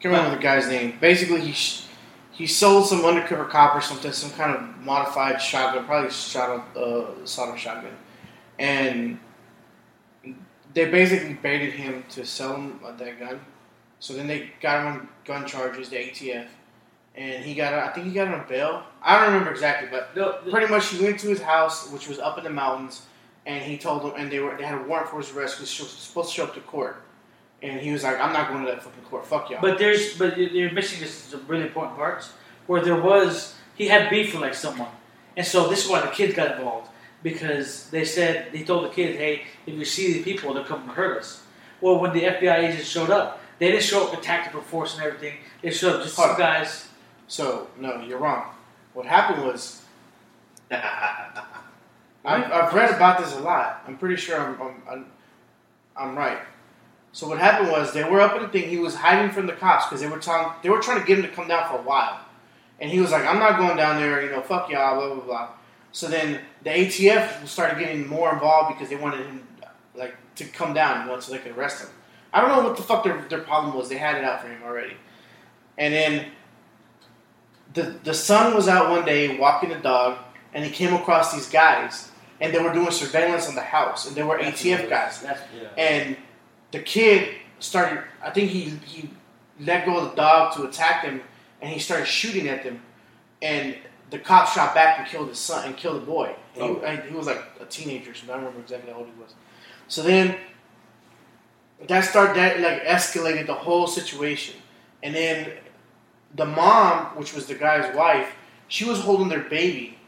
Can't remember the guy's name. Basically, he sh- he sold some undercover cop or something, some kind of modified shotgun, probably shot a uh, shotgun, and they basically baited him to sell him that gun. So then they got him on gun charges, the ATF, and he got I think he got on bail. I don't remember exactly, but No, the- pretty much he went to his house, which was up in the mountains, and he told them, and they were they had a warrant for his arrest. He was supposed to show up to court, and he was like, "I'm not going to that fucking court. Fuck y'all." But there's, but you're missing this some really important parts where there was he had beef with like someone, and so this is why the kids got involved because they said they told the kids, hey, if you see these people, they're coming to hurt us. Well, when the FBI agents showed up, they didn't show up with tactical force and everything. They showed up just two guys. So no, you're wrong. What happened was [laughs] I've, I've read about this a lot. I'm pretty sure I'm, I'm, I'm, I'm right. So what happened was they were up in the thing. He was hiding from the cops because they were telling they were trying to get him to come down for a while, and he was like, "I'm not going down there. You know, fuck y'all." Blah blah blah. So then the ATF started getting more involved because they wanted him like to come down, know, so they could arrest him. I don't know what the fuck their, their problem was. They had it out for him already. And then the the son was out one day walking the dog, and he came across these guys, and they were doing surveillance on the house, and they were ATF guys. Yeah. And the kid started. I think he he let go of the dog to attack them, and he started shooting at them, and the cop shot back and killed his son and killed the boy. Oh. He, I- he was like a teenager, so I don't remember exactly how old he was. So then that started that like escalated the whole situation, and then the mom, which was the guy's wife, she was holding their baby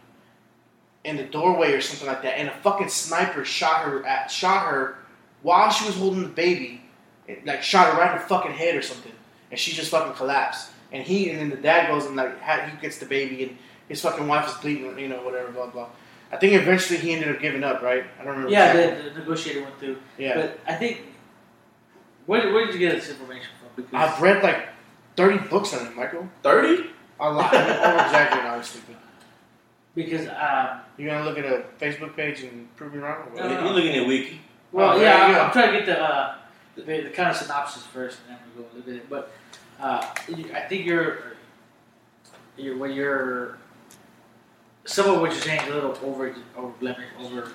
in the doorway or something like that, and a fucking sniper shot her at shot her while she was holding the baby, it, like shot her right in the fucking head or something, and she just fucking collapsed. And he and then the dad goes and like ha- he gets the baby and his fucking wife is bleeding, you know, whatever, blah blah. I think eventually he ended up giving up, right? I don't remember. yeah, exactly. the, the negotiator went through. yeah. But I think where, where did you get this information from? Because I've read like thirty books on it, Michael. Thirty? A lot. I'm over exaggerating, obviously. But because um, you gonna look at a Facebook page and prove me wrong? Or what? No, no, You're looking at Wiki. well, Oh, yeah, I'm. I'm trying to get the, uh, the the kind of synopsis first, and then we'll go look at it. But uh, I think you're you're when you're some of what you're saying is a little over over blemished, over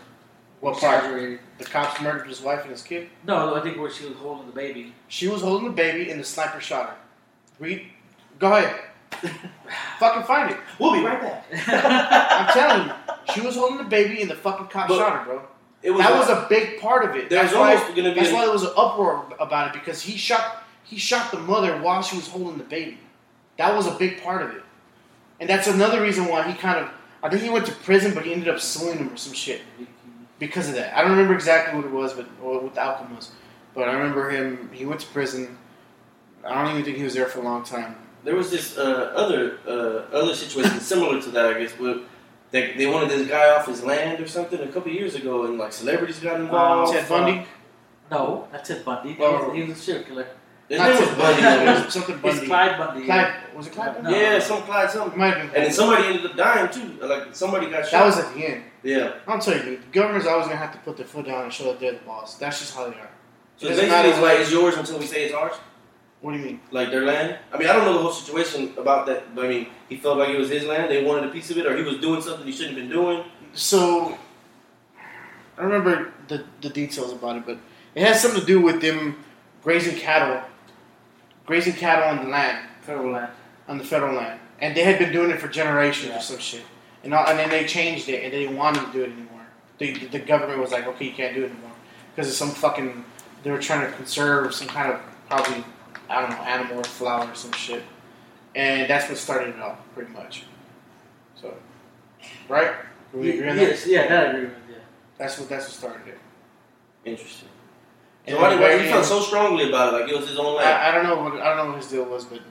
What part? exaggerated. The cops murdered his wife and his kid. No, I think where she was holding the baby. She was holding the baby, and the sniper shot her. Read. Go ahead. [laughs] fucking find it. We'll be right back. [laughs] I'm telling you, she was holding the baby, and the fucking cop But- shot her, bro. It was that was a big part of it. That's why. almost gonna be That's why there was an uproar about it because he shot he shot the mother while she was holding the baby. That was a big part of it, and that's another reason why he kind of. I think he went to prison, but he ended up suing him or some shit because of that. I don't remember exactly what it was, but or what the outcome was. But I remember him. He went to prison. I don't even think he was there for a long time. There was this uh, other uh, other situation similar to that, I guess, where they, they wanted this guy off his land or something a couple years ago, and like celebrities got involved. Ted Bundy. No, that's Ted Bundy. He Oh. was, he was a serial killer. His Not name was Ted Bundy. Bundy. though. It something It's Bundy. Clyde Bundy. Clyde. Was it Clyde? No. Yeah, some Clyde It something. might have been. And then somebody ended up dying too. Like somebody got shot. That was at the end. yeah. I'll tell you, the government's always gonna have to put their foot down and show that they're the boss. That's just how they are. So doesn't basically, matter it's like it's yours until we say it's ours. What do you mean? Like their land. I mean, I don't know the whole situation about that, but I mean, he felt like it was his land. They wanted a piece of it, or he was doing something he shouldn't have been doing. So, I don't remember the, the details about it, but it has something to do with them grazing cattle, grazing cattle on the land, Federal land. on the federal land, and they had been doing it for generations Yeah. or some shit. And, all, and then they changed it, and they didn't want them to do it anymore. The, the government was like, okay, you can't do it anymore because of some fucking. They were trying to conserve some kind of probably I don't know animal or flower or some shit, and that's what started it off pretty much. So, right? Do we agree on that? yes, yeah, that I agree with. Yeah. That's what that's what started it. Interesting. And So why, then why he felt so strongly about it, like it was his own land. I, I don't know what I don't know what his deal was, but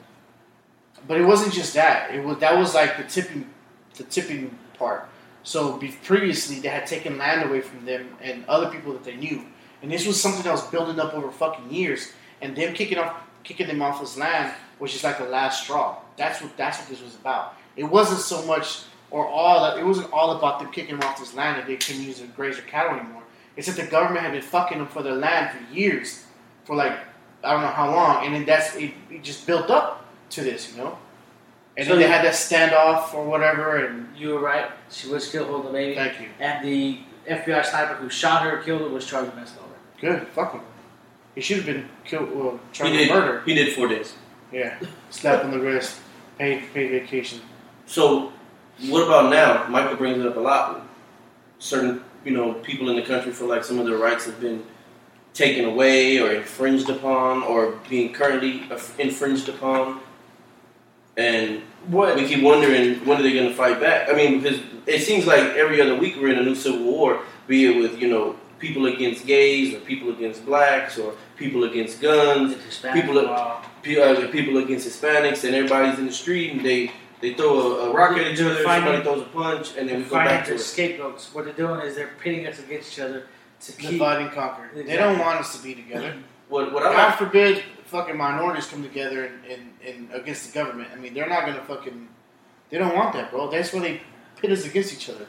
but it wasn't just that. It was that was like the tipping the tipping part. So be, previously they had taken land away from them and other people that they knew, and this was something that was building up over fucking years. And them kicking off kicking them off his land was just like the last straw. That's what that's what this was about. It wasn't so much or all that. It wasn't all about them kicking him off his land and they couldn't use to graze their cattle anymore. It's that the government had been fucking them for their land for years, for like I don't know how long, and then that's it, it just built up to this, you know. And So then they had that standoff or whatever, and You were right. She was still holding the baby. thank you. And the FBI sniper who shot her, killed her, was charged with manslaughter. Good, fuck him. He should have been killed, well, charged with murder. He did four days. Yeah, slap on the wrist, paid paid vacation. So, what about now? Michael brings it up a lot. Certain, you know, people in the country feel like some of their rights have been taken away or infringed upon, or being currently infringed upon, and What? we keep wondering when are they going to fight back? I mean, because it seems like every other week we're in a new civil war, be it with you know people against gays or people against blacks or people against guns, Hispanic people that- uh, people against Hispanics, and everybody's in the street and they they throw a, a rock at each other, fighting- somebody throws a punch, and then we go back finding to their it. scapegoats. What they're doing is they're pitting us against each other to keep. Divide and conquer. They don't want us to be together. [clears throat] What what God like, forbid fucking minorities come together and, and, and against the government. I mean, they're not gonna fucking. They don't want that, bro. That's why they pit us against each other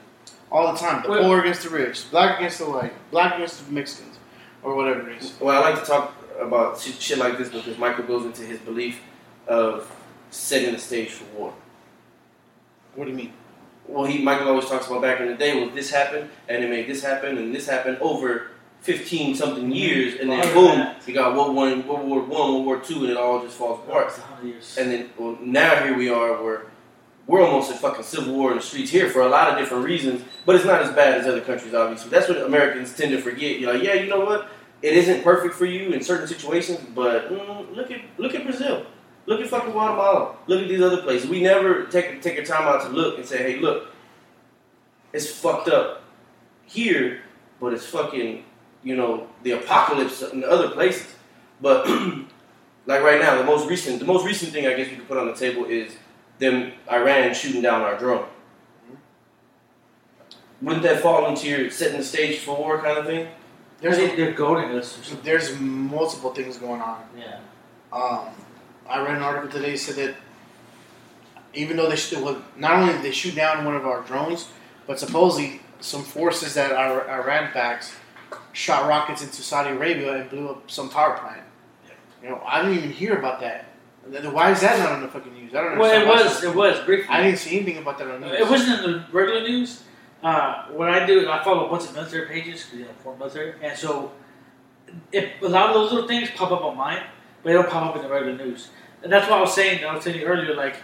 all the time. The Well- poor against the rich, black against the white, black against the Mexicans, or whatever it is. well, I like to talk about shit, shit like this because Michael goes into his belief of setting the stage for war. What do you mean? Well, he Michael always talks about back in the day, well, this happened, and it made this happen, and this happened over fifteen something mm-hmm. years, and then boom, than you got World War World War One, World War Two, and it all just falls apart. It's a years. And then well, now here we are, where we're almost in fucking civil war in the streets here for a lot of different reasons, but it's not as bad as other countries, obviously. That's what Americans tend to forget. You're like, yeah, you know what? It isn't perfect for you in certain situations, but mm, look at look at Brazil, look at fucking Guatemala, look at these other places. We never take take a time out to look and say, hey, look, it's fucked up here, but it's fucking you know the apocalypse in other places. But [clears throat] like right now, the most recent the most recent thing I guess we could put on the table is them Iran shooting down our drone. Wouldn't that fall into your setting the stage for war kind of thing? They're, There's they're goading us there's multiple things going on. Yeah. Um, I read an article today that said that even though they shoot, well, not only did they shoot down one of our drones, but supposedly some forces that Ir- Iran backs shot rockets into Saudi Arabia and blew up some power plant. You know, I didn't even hear about that. Then Why is that not on the fucking news? I don't know. Well, it was. It was briefly. I didn't see anything about that on the news. It wasn't in the regular news. Uh, what I do is I follow a bunch of military pages, 'cause, you know, foreign military, and so it, a lot of those little things pop up on mine, but they don't pop up in the regular news. And that's why I was saying, I was telling you earlier, like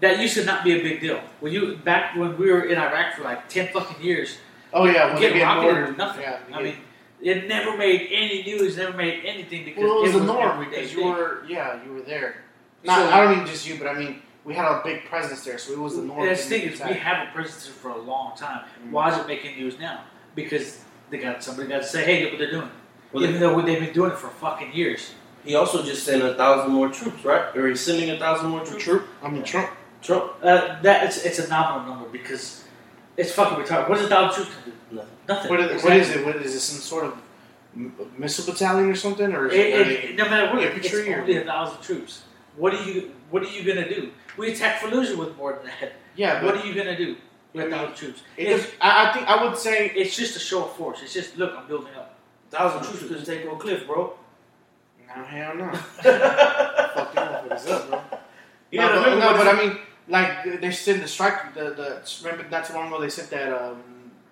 that used to not be a big deal. When you back when we were in Iraq for like ten fucking years, Oh yeah, when get rocketed more, nothing. Yeah, I mean, it never made any news, never made anything because well, it was the an norm because you were yeah you were there. Not So- I don't mean just you, but I mean we had a big presence there, so it was the norm. And the thing thing is, we have a presence there for a long time. Mm. Why is it making news now? Because they got somebody got to say, "Hey, look what they're doing," Well, even though they've been doing it for fucking years. He also just sent a thousand more troops, right? Or he's sending a thousand more troops. Trump. I mean Trump. Trump. Uh, that it's, it's a nominal number because it's fucking retarded. What does a thousand troops do? Nothing. Nothing. What is, what is it? What is it? Some sort of missile battalion or something? Or is It, it, it, it- no matter what, it's Infantry or- only a thousand troops. What are you? What are you gonna do? We attacked Fallujah with more than that. yeah, What are you gonna do with I a mean, thousand troops? It's, just, I, I think I would say it's just a show of force. It's just look, I'm building up. Thousand troops couldn't take no cliff, bro. no hell no. [laughs] Fuck motherfuckers up, bro. You no, but, no, but I mean, like they sent the strike. The the remember not too long ago they sent that um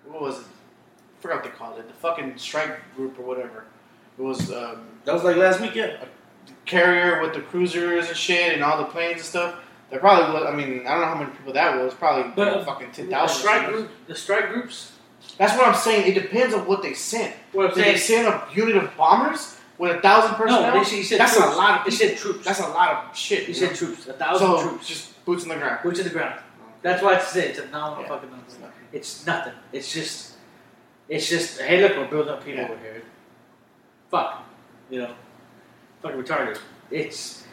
what was it? I forgot what they called it. The fucking strike group or whatever. It was um, that was like last weekend. Carrier with the cruisers and shit and all the planes and stuff. There probably was. I mean, I don't know how many people that was. Probably But, uh, fucking ten The strike group, the strike groups. That's what I'm saying. It depends on what they sent. What Did they send a unit of bombers with a thousand personnel? no, they, he said That's troops. a lot of He said troops. That's a lot of shit. he you said know? troops. A thousand so troops. just boots on the ground. Boots on the ground. That's why it's it. It's a nominal Yeah. fucking number. It's nothing. It's just, it's just. Hey, look, we're building up people Yeah. over here. Fuck, you know, fucking retarded. It's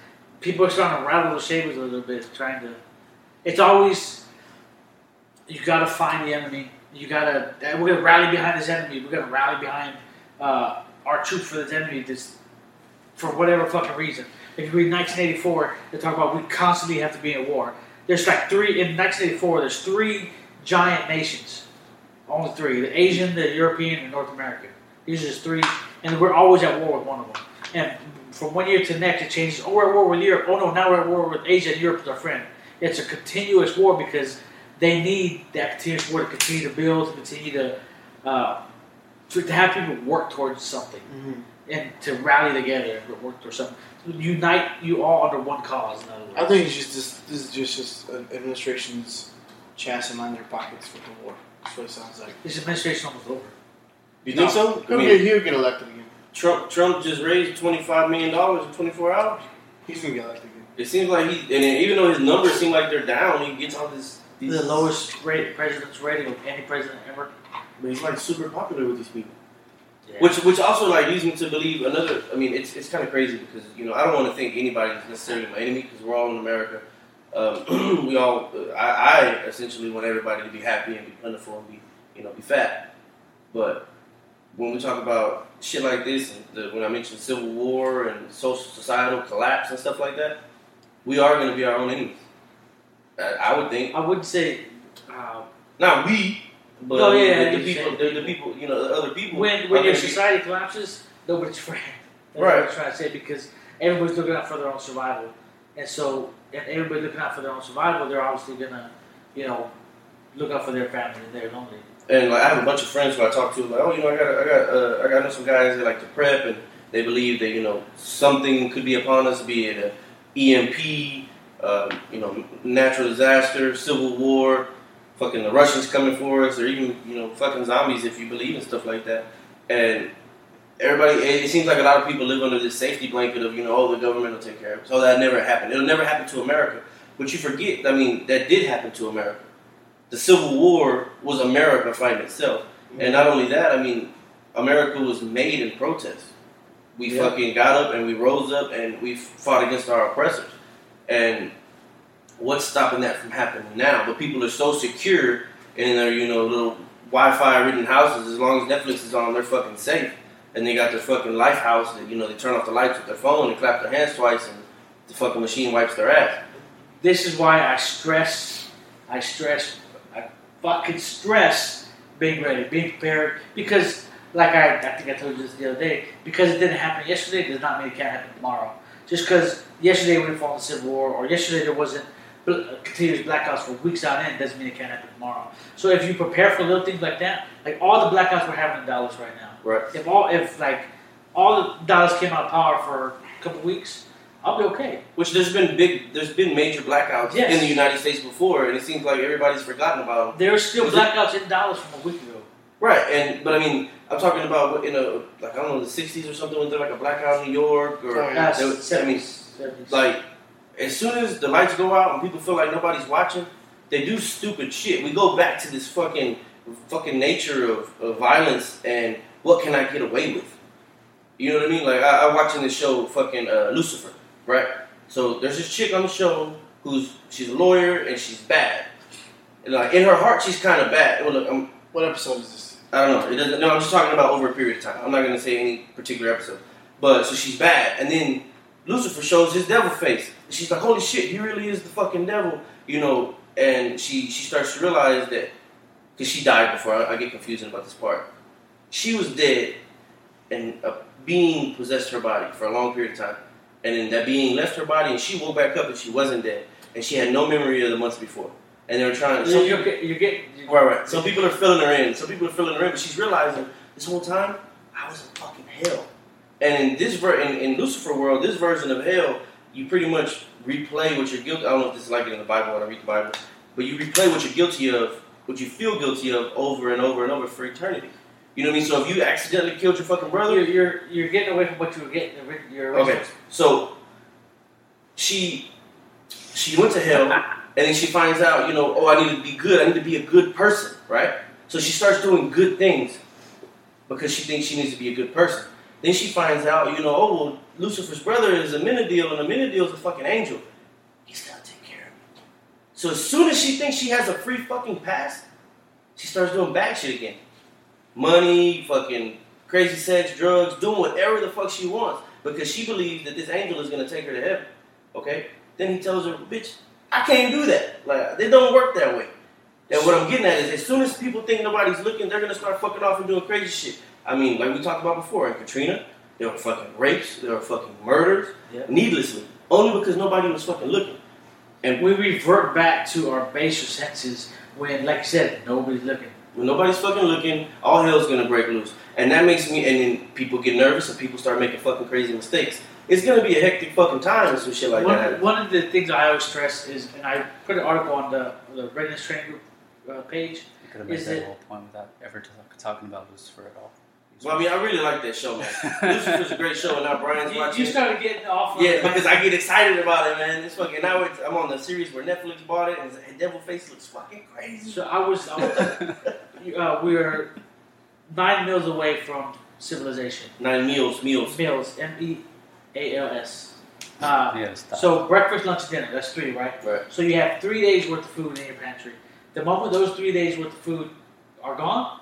people are starting to rattle the shavers a little bit, trying to. It's always you got to find the enemy. You gotta. We're gonna rally behind this enemy. We're gonna rally behind uh, our troops for this enemy. This for whatever fucking reason. If you read 1984, they talk about we constantly have to be in war. There's like three in 1984. There's three giant nations, only three: the Asian, the European, and North American. These are just three, and we're always at war with one of them. And from one year to the next, it changes. Oh, we're at war with Europe. Oh no, now we're at war with Asia, and Europe is our friend. It's a continuous war because they need that continuous war to continue to build, to continue to uh, to, to have people work towards something Mhm. and to rally together and work towards something. Unite you all under one cause. In other words. I think it's just this. This is just just an administration's chance and line their pockets for the war. That's what it sounds like. this administration almost over. You think so? I He'll, mean, get, he'll get elected again. Trump Trump just raised twenty five million dollars in twenty four hours. He's gonna get elected. It seems like he, and then even though his numbers seem like they're down, he gets all this. These, The lowest rate president's rating of any president ever. But he's like super popular with these people. Yeah. Which which also like leads me to believe another. I mean, it's it's kind of crazy because you know I don't want to think anybody is necessarily my enemy because we're all in America. Um, [clears throat] we all I, I essentially want everybody to be happy and be plentiful and be you know be fat. But when we talk about shit like this, the, when I mentioned civil war and social societal collapse and stuff like that, we are going to be our own enemies. I, I would think I wouldn't say uh, not we, but Oh, yeah, the, the people, the, the people, you know, the other people. when when your gonna be- society collapses, nobody's [laughs] friend. That's Right. what I'm trying to say because everybody's looking out for their own survival, and so and everybody looking out for their own survival, they're obviously gonna, you know, look out for their family and they're lonely. And like I have a bunch of friends who I talk to, like, oh, you know, I got, I got, uh, I got know some guys that like to prep, and they believe that you know something could be upon us, be it EMP, um, you know, natural disaster, civil war, fucking the Russians coming for us, or even you know, fucking zombies if you believe in stuff like that. And everybody, it, it seems like a lot of people live under this safety blanket of you know, oh, the government will take care of it. So that never happened. It'll never happen to America. But you forget, I mean, that did happen to America. The Civil War was America fighting itself. And mm-hmm. not only that, I mean, America was made in protest. We Yeah. fucking got up and we rose up and we fought against our oppressors. And what's stopping that from happening now? But people are so secure in their, you know, little Wi-Fi ridden houses. As long as Netflix is on, they're fucking safe. And they got their fucking life house that, you know, they turn off the lights with their phone and clap their hands twice and the fucking machine wipes their ass. This is why I stress, I stress, I fucking stress being ready, being prepared. Because, like I, I think I told you this the other day, because it didn't happen yesterday does not mean it can't happen tomorrow. Just because yesterday we didn't fall in the Civil War, or yesterday there wasn't bl- uh, continuous blackouts for weeks on end, doesn't mean it can't happen tomorrow. So if you prepare for little things like that, like all the blackouts we're having in Dallas right now, Right. if all, if like all the Dallas came out of power for a couple weeks, I'll be okay. Which there's been big, there's been major blackouts Yes. in the United States before, and it seems like everybody's forgotten about them. There were still Was it- blackouts in Dallas from a week ago. Right, and but I mean, I'm talking about what, in a like I don't know the '60s or something when there like a blackout in New York or Oh, yeah. there was- I mean, 70s. like as soon as the lights go out and people feel like nobody's watching, they do stupid shit. We go back to this fucking fucking nature of, of violence and what can I get away with? You know what I mean? Like I, I'm watching this show, fucking uh, Lucifer, right? So there's this chick on the show who's she's a lawyer and she's bad. And like in her heart, she's kind of bad. Well, look, I'm What episode is this? I don't know. It doesn't. No, I'm just talking about over a period of time. I'm not going to say any particular episode. But so she's bad, and then Lucifer shows his devil face. And she's like, "Holy shit, he really is the fucking devil," you know. And she she starts to realize that because she died before. I, I get confusing about this part. She was dead, and a being possessed her body for a long period of time, and then that being left her body, and she woke back up, and she wasn't dead, and she had no memory of the months before. And they were trying. you're, you're, get- you're getting. Right, right. Some people are filling her in. Some people are filling her in, but she's realizing this whole time I was in fucking hell. And in this ver- in, in Lucifer world, this version of hell, you pretty much replay what you're guilty. I don't know if this is like it in the Bible when I read the Bible, but you replay what you're guilty of, what you feel guilty of, over and over and over for eternity. You know what I mean? So if you accidentally killed your fucking brother, You're, you're, you're getting away from what you were getting. Your Okay, so she she went to hell, [laughs] and then she finds out, you know, oh, I need to be good. I need to be a good person, right? So she starts doing good things because she thinks she needs to be a good person. Then she finds out, you know, oh, well, Lucifer's brother is Amenadiel, and Amenadiel is a fucking angel. He's gonna take care of me. So as soon as she thinks she has a free fucking pass, she starts doing bad shit again. Money, fucking crazy sex, drugs, doing whatever the fuck she wants because she believes that this angel is gonna take her to heaven. Okay? Then he tells her, bitch, I can't do that. Like, they don't work that way. And what I'm getting at is as soon as people think nobody's looking, they're gonna start fucking off and doing crazy shit. I mean, like we talked about before, in Katrina, there were fucking rapes, there were fucking murders, Yeah. needlessly, only because nobody was fucking looking. And We revert back to our baser senses when, like I said, nobody's looking. When nobody's fucking looking, all hell's gonna break loose. And that makes me, and then people get nervous and people start making fucking crazy mistakes. It's gonna be a hectic fucking time and some shit like one, that. one of the things I always stress is, and I put an article on the, the readiness training group uh, page. You could have made Is that it- whole point without ever t- talking about Lucifer at all. Well, I mean, I really like that show, man. Lucifer's a great show, and now Brian's You, watching. you it. started getting off. of- Yeah, because I get excited about it, man. It's fucking now. It's, I'm on the series where Netflix bought it, and the Devil Face looks fucking crazy. So I was, I was [laughs] uh, we were nine meals away from civilization. Nine meals, meals. Meals, M E A L S. Uh, yeah. So breakfast, lunch, and dinner. That's three, right? Right. So you have three days worth of food in your pantry. The moment those three days worth of food are gone,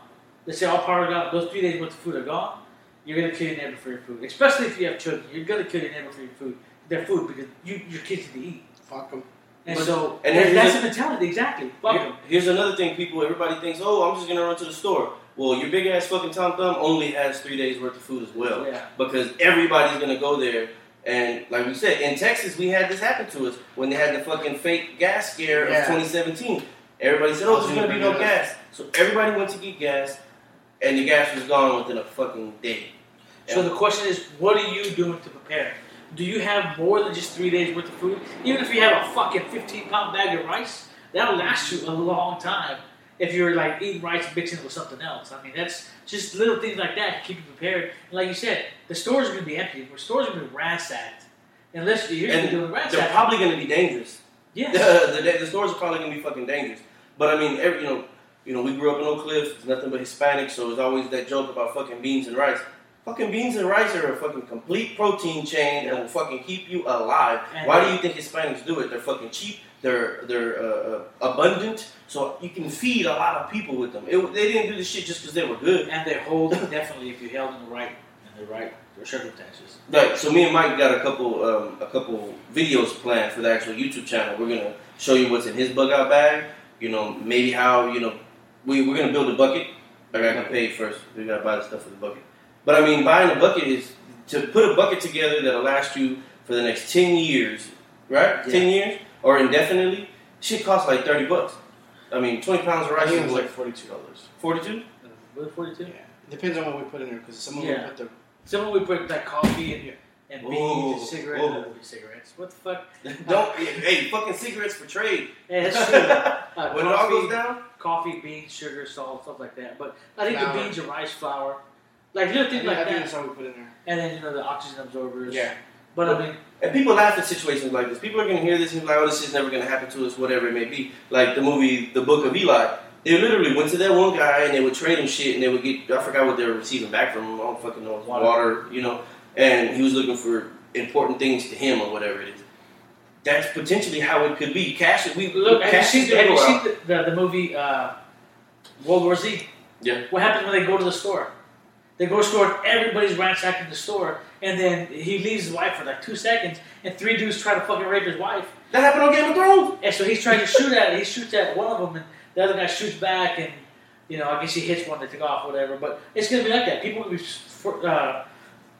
let's say all power gone, those three days worth of food are gone, you're gonna kill your neighbor for your food. Especially if you have children, you're gonna kill your neighbor for your food, their food, because you, your kids need to eat. Fuck them. And But- so, and and that's the- the mentality, exactly. Fuck Here- 'em. Here's another thing: people, everybody thinks, "Oh, I'm just gonna run to the store." Well, your big ass fucking Tom Thumb only has three days worth of food as well, Yeah. because everybody's gonna go there. And like we said, in Texas, we had this happen to us when they had the fucking fake gas scare Yeah. of 2017. Everybody said, "Oh, there's gonna be no gas," so everybody went to get gas, and the gas was gone within a fucking day. So the question is, what are you doing to prepare? Do you have more than just three days worth of food? Even if you have a fucking 15 pound bag of rice, that'll last you a long time. If you're like eating rice and mixing it with something else, I mean that's just little things like that to keep you prepared. And like you said, the stores are going to be empty. The stores are going to be ransacked unless you're And doing ransack. they're probably gonna be dangerous. yes. [laughs] the, the, the stores are probably gonna be fucking dangerous. But I mean, every, you know, you know, we grew up in Oak Cliff. It's nothing but Hispanic, so it's always that joke about fucking beans and rice. Fucking beans and rice are a fucking complete protein chain that will fucking keep you alive. And- Why do you think Hispanics do it? They're fucking cheap. They're they're uh, uh, abundant, so you can feed a lot of people with them. It, they didn't do this shit just because they were good. and they hold definitely if you held in the right in the right circumstances. Right. so, me and Mike got a couple um, a couple videos planned for the actual YouTube channel. We're gonna show you what's in his bug out bag. You know, maybe how you know we we're gonna build a bucket. I gotta get paid first. We gotta buy the stuff for the bucket. But I mean, buying a bucket is to put a bucket together that'll last you for the next ten years, right? Yeah. Ten years or indefinitely. Shit costs like thirty bucks. I mean, twenty pounds of I rice think it is was like like forty-two dollars. forty-two. What forty-two? Yeah, depends on what we put in there because someone of them Yeah. put the Someone we put like coffee and here and beans Whoa, and cigarettes. whoa. uh, cigarettes. What the fuck? [laughs] Don't hey, fucking cigarettes for trade. Yeah, that's true. [laughs] Uh, when it all goes down. Coffee, beans, sugar, salt, stuff like that. But I think Flour. the beans and rice flour, like little I things I like think that. that's how we put in there. And then you know the oxygen absorbers. Yeah. But I mean, And people laugh at situations like this. People are going to hear this and be like, oh, this is never going to happen to us, whatever it may be. Like the movie The Book of Eli. They literally went to that one guy and they would trade him shit and they would get, I forgot what they were receiving back from him. I don't fucking know. Water. Water. you know. And he was looking for important things to him or whatever it is. That's potentially how it could be. Cash, we look, have you seen, have you seen the, the, the movie uh, World War Z? Yeah. What happens when they go to the store? They go to the store and everybody's ransacking the store, and then he leaves his wife for like two seconds, and three dudes try to fucking rape his wife. That happened on Game of Thrones. And so he's trying to shoot at it. He shoots at one of them, and the other guy shoots back, and you know, I guess he hits one to take off, whatever. But it's gonna be like that. People will be uh,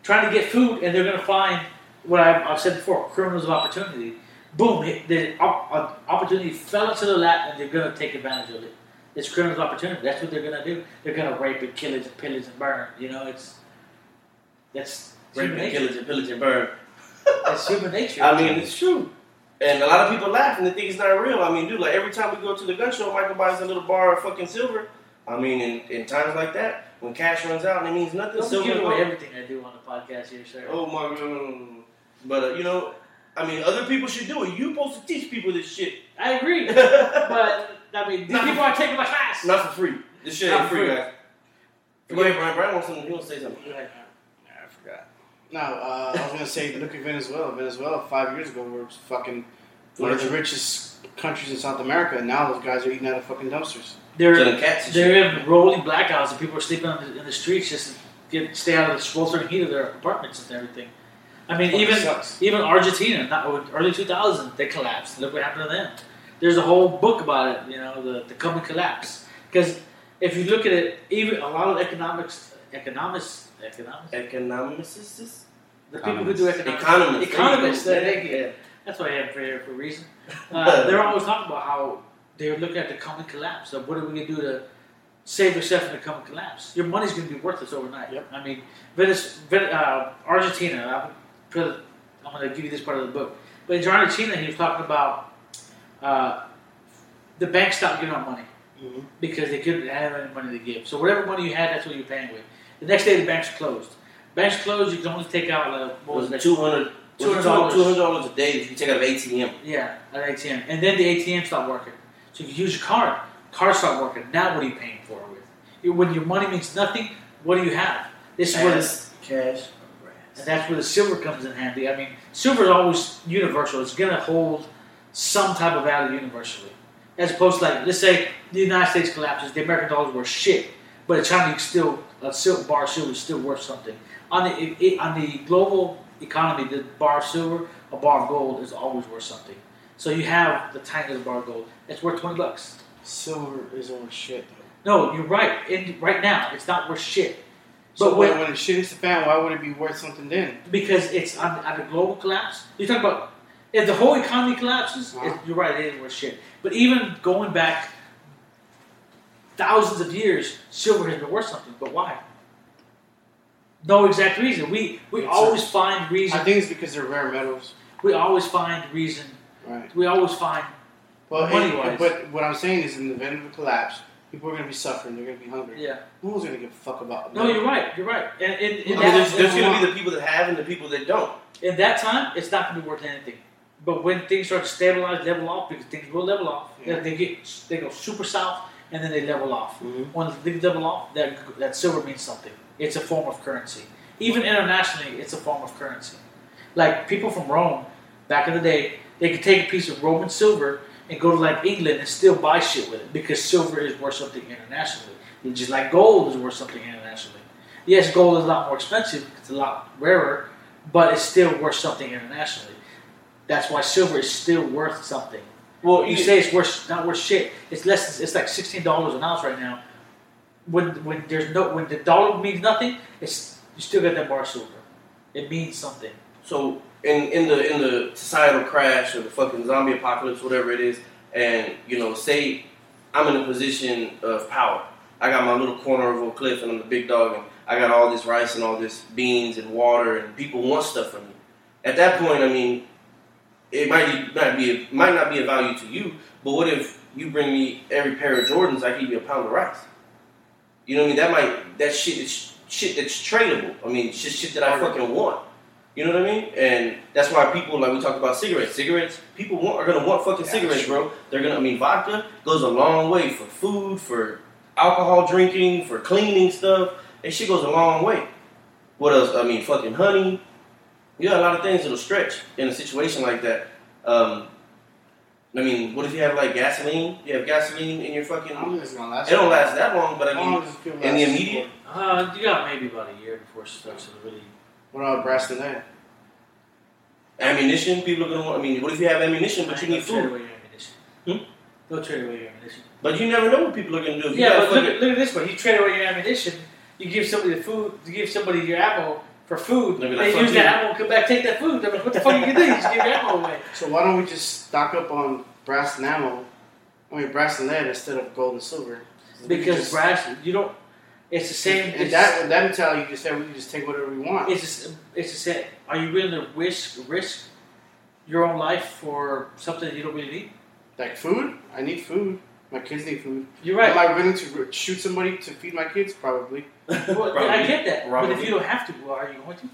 trying to get food, and they're gonna find what I've, I've said before: criminals of opportunity. Boom! It, the uh, opportunity fell into their lap, and they're gonna take advantage of it. It's criminal opportunity. That's what they're gonna do. They're gonna rape and kill it and pillage and burn. You know, it's that's Rape and kill pillage and pillage and burn. [laughs] That's human nature. I mean, it's true. And a lot of people laugh and they think it's not real. I mean, dude, like every time we go to the gun show, Michael buys a little bar of fucking silver. I mean, in, in times like that, when cash runs out and it means nothing, don't silver. give away everything I do on the podcast here, sir. Oh my god. But uh, you know, I mean, other people should do it. You supposed to teach people this shit, I agree. [laughs] But I mean, these Not- people are taking my class. Not for free. This shit Not ain't free, free. guys. Go ahead, Brian. Brian wants something. He wants to say something. Yeah, I forgot. No, uh, I was gonna say, look at Venezuela. Venezuela five years ago was fucking one of the richest countries in South America, and now those guys are eating out of fucking dumpsters. They're Killing cats they're in rolling blackouts, and people are sleeping on the, in the streets just to get stay out of the sweltering heat of their apartments and everything. I mean, even even Argentina, not early 2000s, they collapsed. Look what happened to them. There's a whole book about it. You know, the the coming collapse. Because if you look at it, even a lot of economics, economists, economists, Economicists? the people who do economics, Economists. economists, they, you go. That's why I have for here for a reason. [laughs] Uh, they're always talking about how they're looking at the coming collapse. So what are we going to do to save yourself from the coming collapse? Your money's going to be worthless overnight. Yep. I mean, Venice, Ven- uh, Argentina. I'm, I'm going to give you this part of the book. But in Argentina, he was talking about uh, the bank stopped giving out money Mhm. because they couldn't have any money to give. So whatever money you had, that's what you're paying with. The next day, the banks closed. Banks closed. You can only take out uh, what was Was it, it two hundred? $200. Two hundred dollars a day if you take out of ATM. Yeah, an ATM. And then the ATM stopped working. So you use your card. Card stopped working. Now what are you paying for it with? When your money means nothing, what do you have? This is cash, and that's where the silver comes in handy. I mean, silver is always universal. It's going to hold some type of value universally. As opposed to like, let's say the United States collapses, the American dollar is worth shit, but a Chinese still a silver bar of silver is still worth something. On the it, on the global economy, the bar of silver, a bar of gold is always worth something. So you have the little bar of gold. It's worth twenty bucks. Silver is over shit. No, you're right. In, right now, it's not worth shit. So But when, when- when shit hits the fan, why would it be worth something then? because it's on, on a global collapse. You talk about if the whole economy collapses, it, you're right, it ain't worth shit. But even going back thousands of years, silver has been worth something. But why? No exact reason. We we It's a- always find reason. I think it's because they're rare metals. we always find reason. Right. We always find Well, Money-wise. and- but what I'm saying is, in the event of a collapse, people are going to be suffering. They're going to be hungry. yeah. No one's going to give a fuck about. No, you're right. You're right. And in, in, I mean, there's, there's going to be the people that have and the people that don't. in that time, it's not going to be worth anything. But when things start to stabilize, level off, because things will level off, Yeah. they get they go super south and then they level off. Mhm. When things level off, that that silver means something. It's a form of currency. Even internationally, it's a form of currency. Like people from Rome back in the day, they could take a piece of Roman silver and go to like England and still buy shit with it because silver is worth something internationally. And just like gold is worth something internationally. Yes, gold is a lot more expensive; it's a lot rarer, but it's still worth something internationally. That's why silver is still worth something. Well, You say it's worth not worth shit. It's less. It's like sixteen dollars an ounce right now. When when there's no when the dollar means nothing, it's you still got that bar of silver. It means something. So in in the in the societal crash or the fucking zombie apocalypse, whatever it is, and you know, say I'm in a position of power. I got my little corner of a cliff and I'm the big dog and I got all this rice and all this beans and water and people want stuff from me. At that point, I mean, it might not be might not be of value to you, but what if you bring me every pair of Jordans? I give you a pound of rice. You know what I mean? That might that shit is shit that's tradable. I mean, shit shit that I fucking want. You know what I mean? And that's why people like we talk about cigarettes. Cigarettes, people want are gonna want fucking Yeah, cigarettes, sure. bro. They're gonna. I mean, vodka goes a long way for food, for alcohol drinking, for cleaning stuff. That shit goes a long way. What else? I mean, fucking honey. You got a lot of things that'll stretch in a situation like that. Um, I mean, what if you have like gasoline? You have gasoline in your fucking. I don't think it's going to last. It don't last that long, but I mean, does it feel in the immediate. Uh, you got maybe about a year before it starts to really. What about brass and that? Ammunition, people are gonna want. I mean, what if you have ammunition, but you Don't need trade away your ammunition. Hmm? Don't trade away your ammunition. But you never know what people are gonna do. If you Yeah, got but look, fucking- at- look at this way. You trade away your ammunition. You give somebody the food. You give somebody your ammo for food. They'll They use you." that ammo and come back take that food. I mean, what the fuck you can do? You just give your ammo away. [laughs] So why don't we just stock up on brass and ammo? I mean, brass and lead instead of gold and silver. Because just- brass, you don't. It's the same. And it's, that that mentality, you just said we can just take whatever we want. it's just, it's the same. Are you willing to risk risk your own life for something that you don't really need? Like food, I need food. My kids need food. You're right. Am. I willing to shoot somebody to feed my kids? Probably. [laughs] Well, Probably. I get that. But if you don't have to, well, are you going to?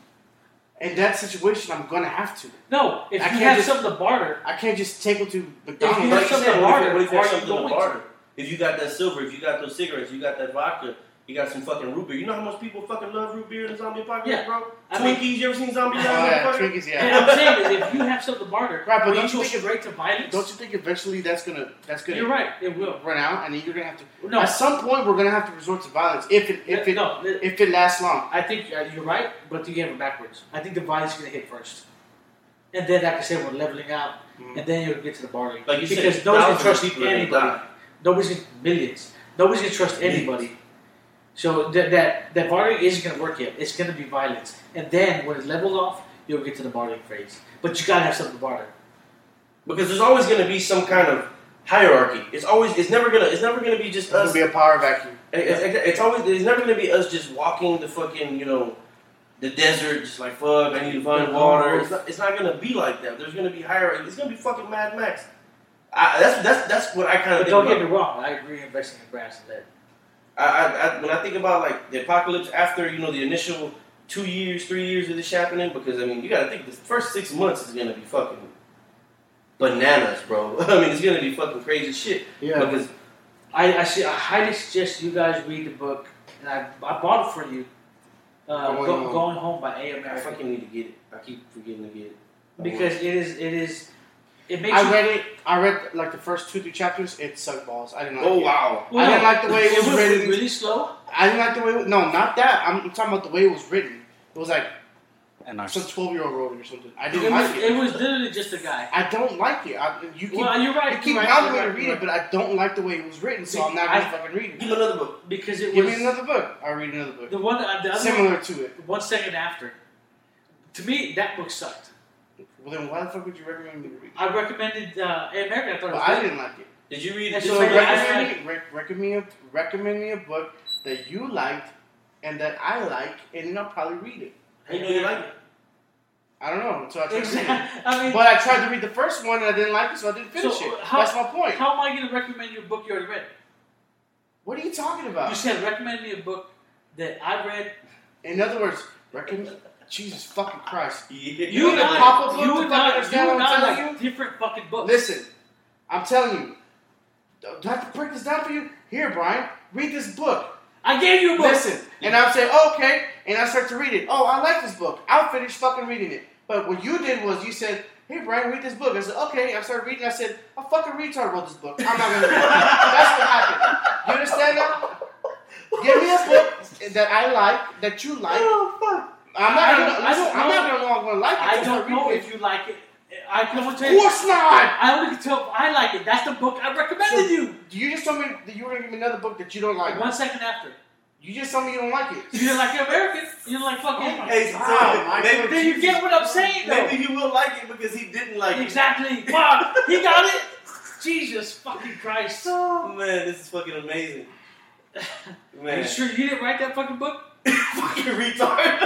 In that situation, I'm gonna have to. No. If I you can't have just- something to barter, I can't just take them to you McDonald's. have Like you something said, to what if, barter, what if you have are you something to going to? barter? If you got that silver, if you got those cigarettes, you got that vodka, you got some fucking root beer. You know how much people fucking love root beer in the zombie apocalypse, Yeah. bro? I mean- Twinkies, you ever seen zombie Oh, zombie yeah, apocalypse? Twinkies, And. I'm saying is, if you have something to barter, Right, but will don't you you go think it- straight to violence? Don't you think eventually that's gonna that's gonna You're right. It will. run out, and then you're gonna have to. No. At some point, we're gonna have to resort to violence if it if it no. if it lasts long. I think uh, you're right, but you have it backwards. I think the violence is going to hit first, and then, like I said, we're leveling out, Mhm. and then you'll get to the bartering. Like you because said, nobody's gonna trust people are gonna anybody. Nobody's millions. Nobody's going to trust anybody. So that that that bartering isn't going to work yet. It's going to be violence, and then when it levels off, you'll get to the bartering phase. But you got to have something to barter. Because there's always gonna be some kind of hierarchy. It's always, it's never gonna, it's never gonna be just It's gonna us be a power vacuum. It's, it's- it's always it's never gonna be us just walking the fucking you know the desert just like fuck I need to find water. It's not, it's not gonna be like that. There's gonna be hierarchy. It's gonna be fucking Mad Max. I, that's that's that's what I kind of don't About. get me wrong. I agree investing in brass and lead. I, I, I, when I think about like the apocalypse after you know the initial two years, three years of this happening, because I mean you gotta think the first six months is gonna be fucking bananas, bro. [laughs] I mean it's gonna be fucking crazy shit. Yeah. Because I, I, see, I highly suggest you guys read the book, and I, I bought it for you. Uh, Going Go- Home. Going Home by A. I fucking need to get it. I keep forgetting to get it. I because it is it is it makes I you, read it. I read like the first two three chapters. It sucked balls. I didn't like Oh it. wow! Well, I didn't like the way it was was written. really slow. I didn't like the way. It, no, not that. I'm, I'm talking about the way it was written. It was like and our Some twelve year old wrote it or something. I It didn't was, like it It was literally just a guy. I don't like it. I, you keep, Well, you're right. you keep you're right, hounding me you're to read you're it, but I don't like the way it was written, so I'm not gonna fucking read it. Give me another book. because it Give was me another book. I'll read another book. the one that the other Similar to it. one, one second after. To me, that book sucked. Well, then why the fuck would you recommend me to read? it? I recommended uh, in America. I thought it But was I good. didn't like it. Did you read And this? So So one? I- recommend, me, rec- recommend, me a, recommend me a book that you liked and that I like, and then I'll probably read it. How you know you like it? I don't know until I try to read it. Exactly. [laughs] I mean, But I tried to read the first one and I didn't like it, so I didn't finish So, it. how- That's my point. how am I going to recommend you a book you already read? what are you talking about? You said recommend me a book that I read. In other words, recommend. Jesus fucking Christ. Yeah. [laughs] You need and pop up you book to and fucking I, understand you what and I'm telling like different fucking books. Listen, I'm telling you. Do I have to break this down for you? Here, Brian, read this book. I gave you a book. Listen, and I'll say, oh, okay, and I start to read it. Oh, I like this book. I'll finish fucking reading it. But what you did was you said, hey, Brian, read this book. I said, okay. I started reading. I said, a fucking retard wrote this book. I'm not going to read it. That's what happened. You understand that? Give me a book that I like, that you like. Oh fuck! I'm not I gonna. don't- I don't. I'm know. not gonna know I'm gonna like it. I don't know if you like it. I can only Of tell you. course not. I only can tell if I like it. That's the book I recommended So- you. You just told me that you were gonna give me another book that you don't like. One second after. You just told me you don't like it. You didn't like American. You didn't like fucking. Oh hey, so Wow, Michael, maybe, Then you get what I'm saying, though. maybe he will like it because he didn't like it. Exactly. Wow, he got it. Jesus fucking Christ. Oh man, this is fucking amazing. Are Man, you sure you didn't write that fucking book? Fucking retard. [laughs]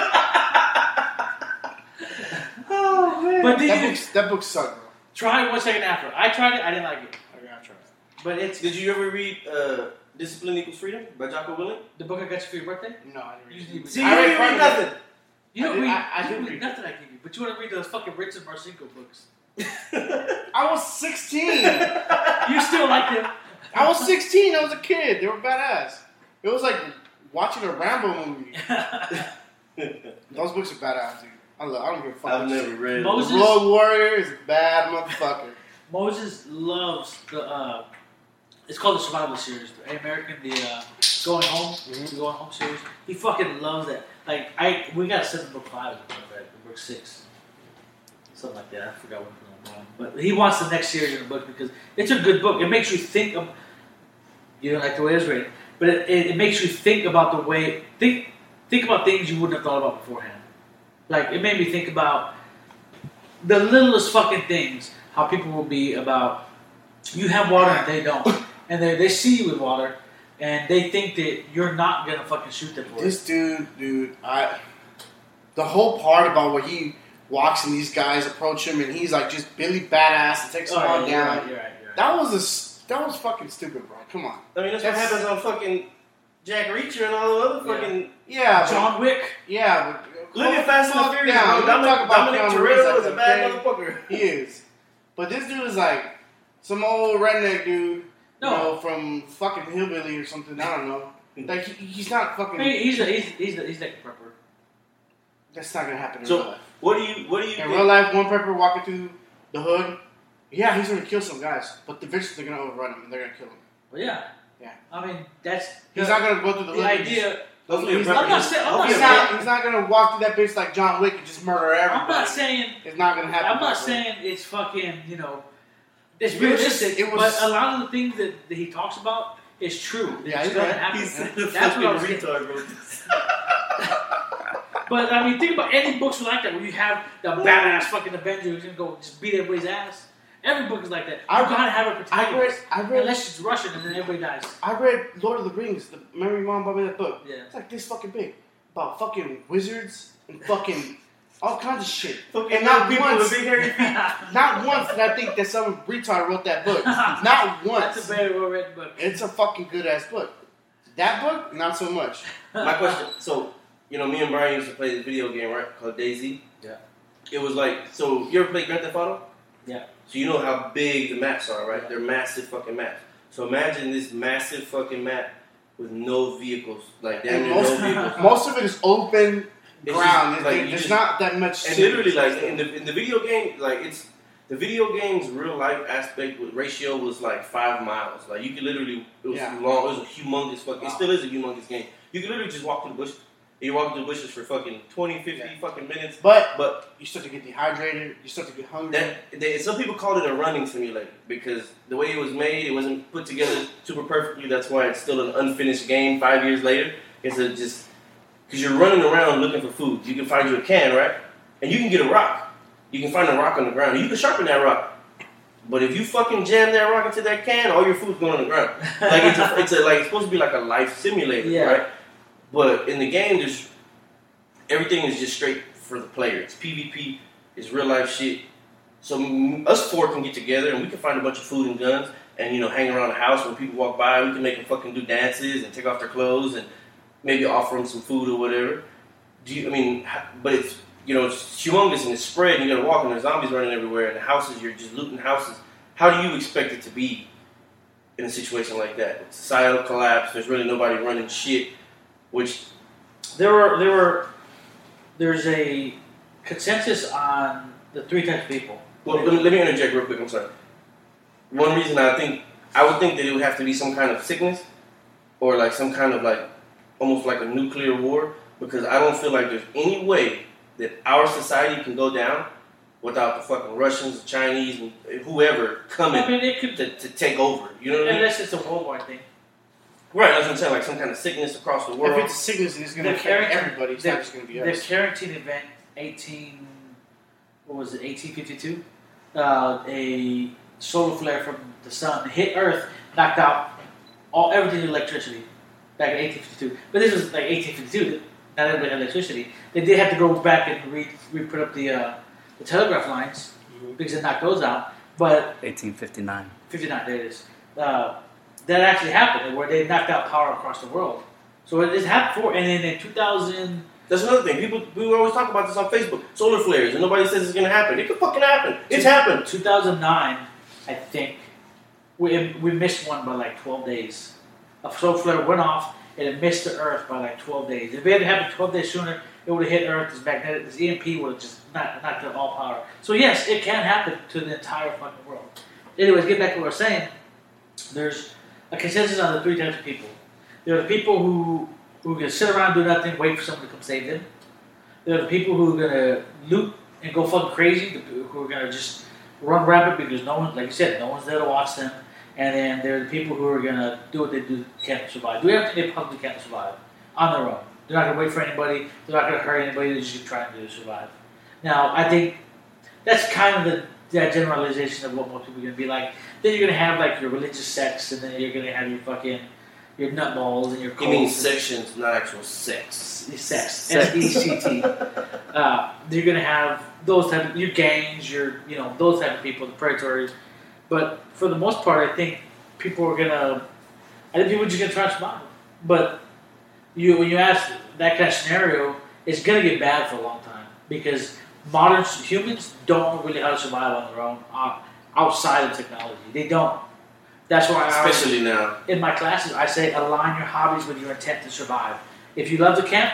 oh man. But did That you book, that book sucked, bro. try it one second after? I tried it. I didn't like it. I gotta try it. But it's Did you ever read uh, Discipline Equals Freedom by Jocko Willink? the book I got you for your birthday. No, I didn't. Read it. See, I you read didn't read nothing. You don't read. I- I you did don't read read nothing I give you, but you want to read those fucking Richard Marcinko books. [laughs] I was 16. You still like them? I was 16. I was a kid. They were badass. It was like watching a Rambo movie. [laughs] [laughs] Those books are badass, dude. I love. I don't give a fuck. I've never read. Moses- The Road Warrior is a bad motherfucker. Moses loves the. Uh, it's called the Survival Series. The American, the uh, Going Home, Mhm. the Going Home series. He fucking loves that. Like I, we got seven book five, right? Book six, something like that. I forgot what one. I'm on. But he wants the next series in the book because it's a good book. It makes you think of. You don't like the way it's written, but it, it, it makes you think about the way think think about things you wouldn't have thought about beforehand. Like it made me think about the littlest fucking things. How people will be about you have water and they don't, and they they see you with water, and they think that you're not gonna fucking shoot them for it. This dude, dude, I. The whole part about where he walks and these guys approach him and he's like just Billy badass and takes them Oh, all yeah, you're down. right, right, right. That was a that was fucking stupid, bro. Come on. I mean, that's, what happens on fucking Jack Reacher and all the other fucking. Yeah, but, John Wick. yeah, but Look at Fast and the Furious. down. bro. We Dominic, talk about Dominic Keanu Reeves Toretto like is a that, bad okay? motherfucker. He is. But this dude is like some old redneck dude. No. You know, from fucking hillbilly or something. I don't know. Like he, he's not fucking. He, he's a, he's he's a, he's like a prepper. that's not gonna happen in So- real life. What do you? What do you? In think? real life, one prepper walking through the hood. Yeah, he's gonna kill some guys, but eventually they're gonna overrun him and they're gonna kill him. Well, yeah. Yeah. I mean, that's He's the, not gonna go through the, the and idea. A He's not- I'm not saying- I'm Don't not be a He's saying- not. He's not gonna walk through that bitch like John Wick and just murder everybody. I'm not saying it's not gonna happen. I'm not saying it's fucking you know it's It was just- realistic, it was- but a lot of the things that, that he talks about is true. Yeah, it's he's gonna happen. He's [laughs] That's what I was fucking getting. retard. [laughs] But I mean, think about any books like that where you have the badass fucking Avenger who's gonna go just beat everybody's ass. Every book is like that. You I- gotta have a I read. protagonist. I read. Unless it's Russian and then everybody dies. I read Lord of the Rings. The memory mom bought me that book. Yeah. It's like this fucking big about fucking wizards and fucking all kinds of shit. Fucking And not once- with big hairy feet. [laughs] Not once did I think that some retard wrote that book. [laughs] Not once. That's a very well written book. It's a fucking good ass book. That book, not so much. My question. So, you know, me and Brian used to play this video game, right? Called DayZ. Yeah. It was like, so you ever play Grand Theft Auto? Yeah. So you know how big the maps are, right? They're massive fucking maps. So imagine this massive fucking map with no vehicles, like damn near most, no vehicles. most of it is open It's ground. just, There's- like, there's just- not that much. And literally, like in the in the video game, like it's the video game's real life aspect with ratio was like five miles. Like you could literally, it was Yeah. long. It was a humongous fucking. It still is a humongous game. You could literally just walk through the bush You walk through bushes for fucking 20, 50 Yeah. fucking minutes. But But you start to get dehydrated. You start to get hungry. that they, some people called it a running simulator because the way it was made, it wasn't put together super perfectly. That's why it's still an unfinished game five years later. It's a just because you're running around looking for food. You can find you a can, right? And you can get a rock. You can find a rock on the ground. You can sharpen that rock. But if you fucking jam that rock into that can, all your food's going on the ground. Like it's a, it's a like it's supposed to be like a life simulator, Yeah. right? But in the game, there's everything is just straight for the player. It's PvP. It's real life shit. So us four can get together and we can find a bunch of food and guns and you know hang around the house when people walk by. We can make them fucking do dances and take off their clothes and maybe offer them some food or whatever. Do you? I mean, but it's you know it's humongous and it's spread. And you gotta walk and there's zombies running everywhere and the houses you're just looting houses. How do you expect it to be in a situation like that? Societal collapse. There's really nobody running shit. Which There were there were there's a consensus on the three types of people. Well, let me, let me interject real quick. I'm sorry. One reason I think I would think that it would have to be some kind of sickness, or like some kind of like almost like a nuclear war, because I don't feel like there's any way that our society can go down without the fucking Russians, the Chinese, and whoever coming I mean, it could. to, to take over. You know what I mean? Unless it's a World War thing. Right. That's what I'm saying. Like some kind of sickness across the if world. it's a sickness and it's going to The affect character- everybody, it's the- not just going to be The us. Carrington event, eighteen, what was it, eighteen fifty two? Uh, a solar flare from the sun hit Earth, knocked out all everything in electricity back in eighteen fifty two. But this was like eighteen fifty two. Not everybody had electricity. They did have to go back and re, re put up the uh, the telegraph lines because it knocked those out. But 1859. 59, there it is. Uh, that actually happened, where they knocked out power across the world. So it has happened before, and then in 2000, That's another thing. People we always talk about this on Facebook. Solar flares, and nobody says it's gonna happen. It could fucking happen. It's happened. 2009, I think, we, we missed one by like 12 days. A solar flare went off, and it missed the Earth by like 12 days. If it had happened 12 days sooner, it would have hit Earth. This magnetic, this EMP would have just knocked, knocked out all power. So yes, it can happen to the entire fucking world. Anyways, get back to what I was saying. There's a consensus on the three types of people. There are the people who who are gonna sit around do nothing, wait for someone to come save them. There are the people who are gonna loot and go fucking crazy, who are gonna just run rapid because no one, like you said, no one's there to watch them. And then there are the people who are gonna do what they do can't survive, do everything they possibly can to survive on their own. They're not gonna wait for anybody. They're not gonna hurt anybody. They're just trying to survive. Now, I think that's kind of the that generalization of what most people are gonna be like. Then you're gonna have like your religious sects, and then you're gonna have your fucking your nutballs and your You mean cults and- sections, not actual sex. sex, Sex. S E C T. Uh, you're gonna have those type of your gangs, your you know those type of people, the predatories. But for the most part, I think people are gonna. I think people are just gonna try to survive. But you when you ask that kind of scenario, it's gonna get bad for a long time because modern humans don't know really how to survive on their own uh, outside of technology. They don't. That's why I always- Especially now. in my classes, I say align your hobbies with your intent to survive. If you love to camp,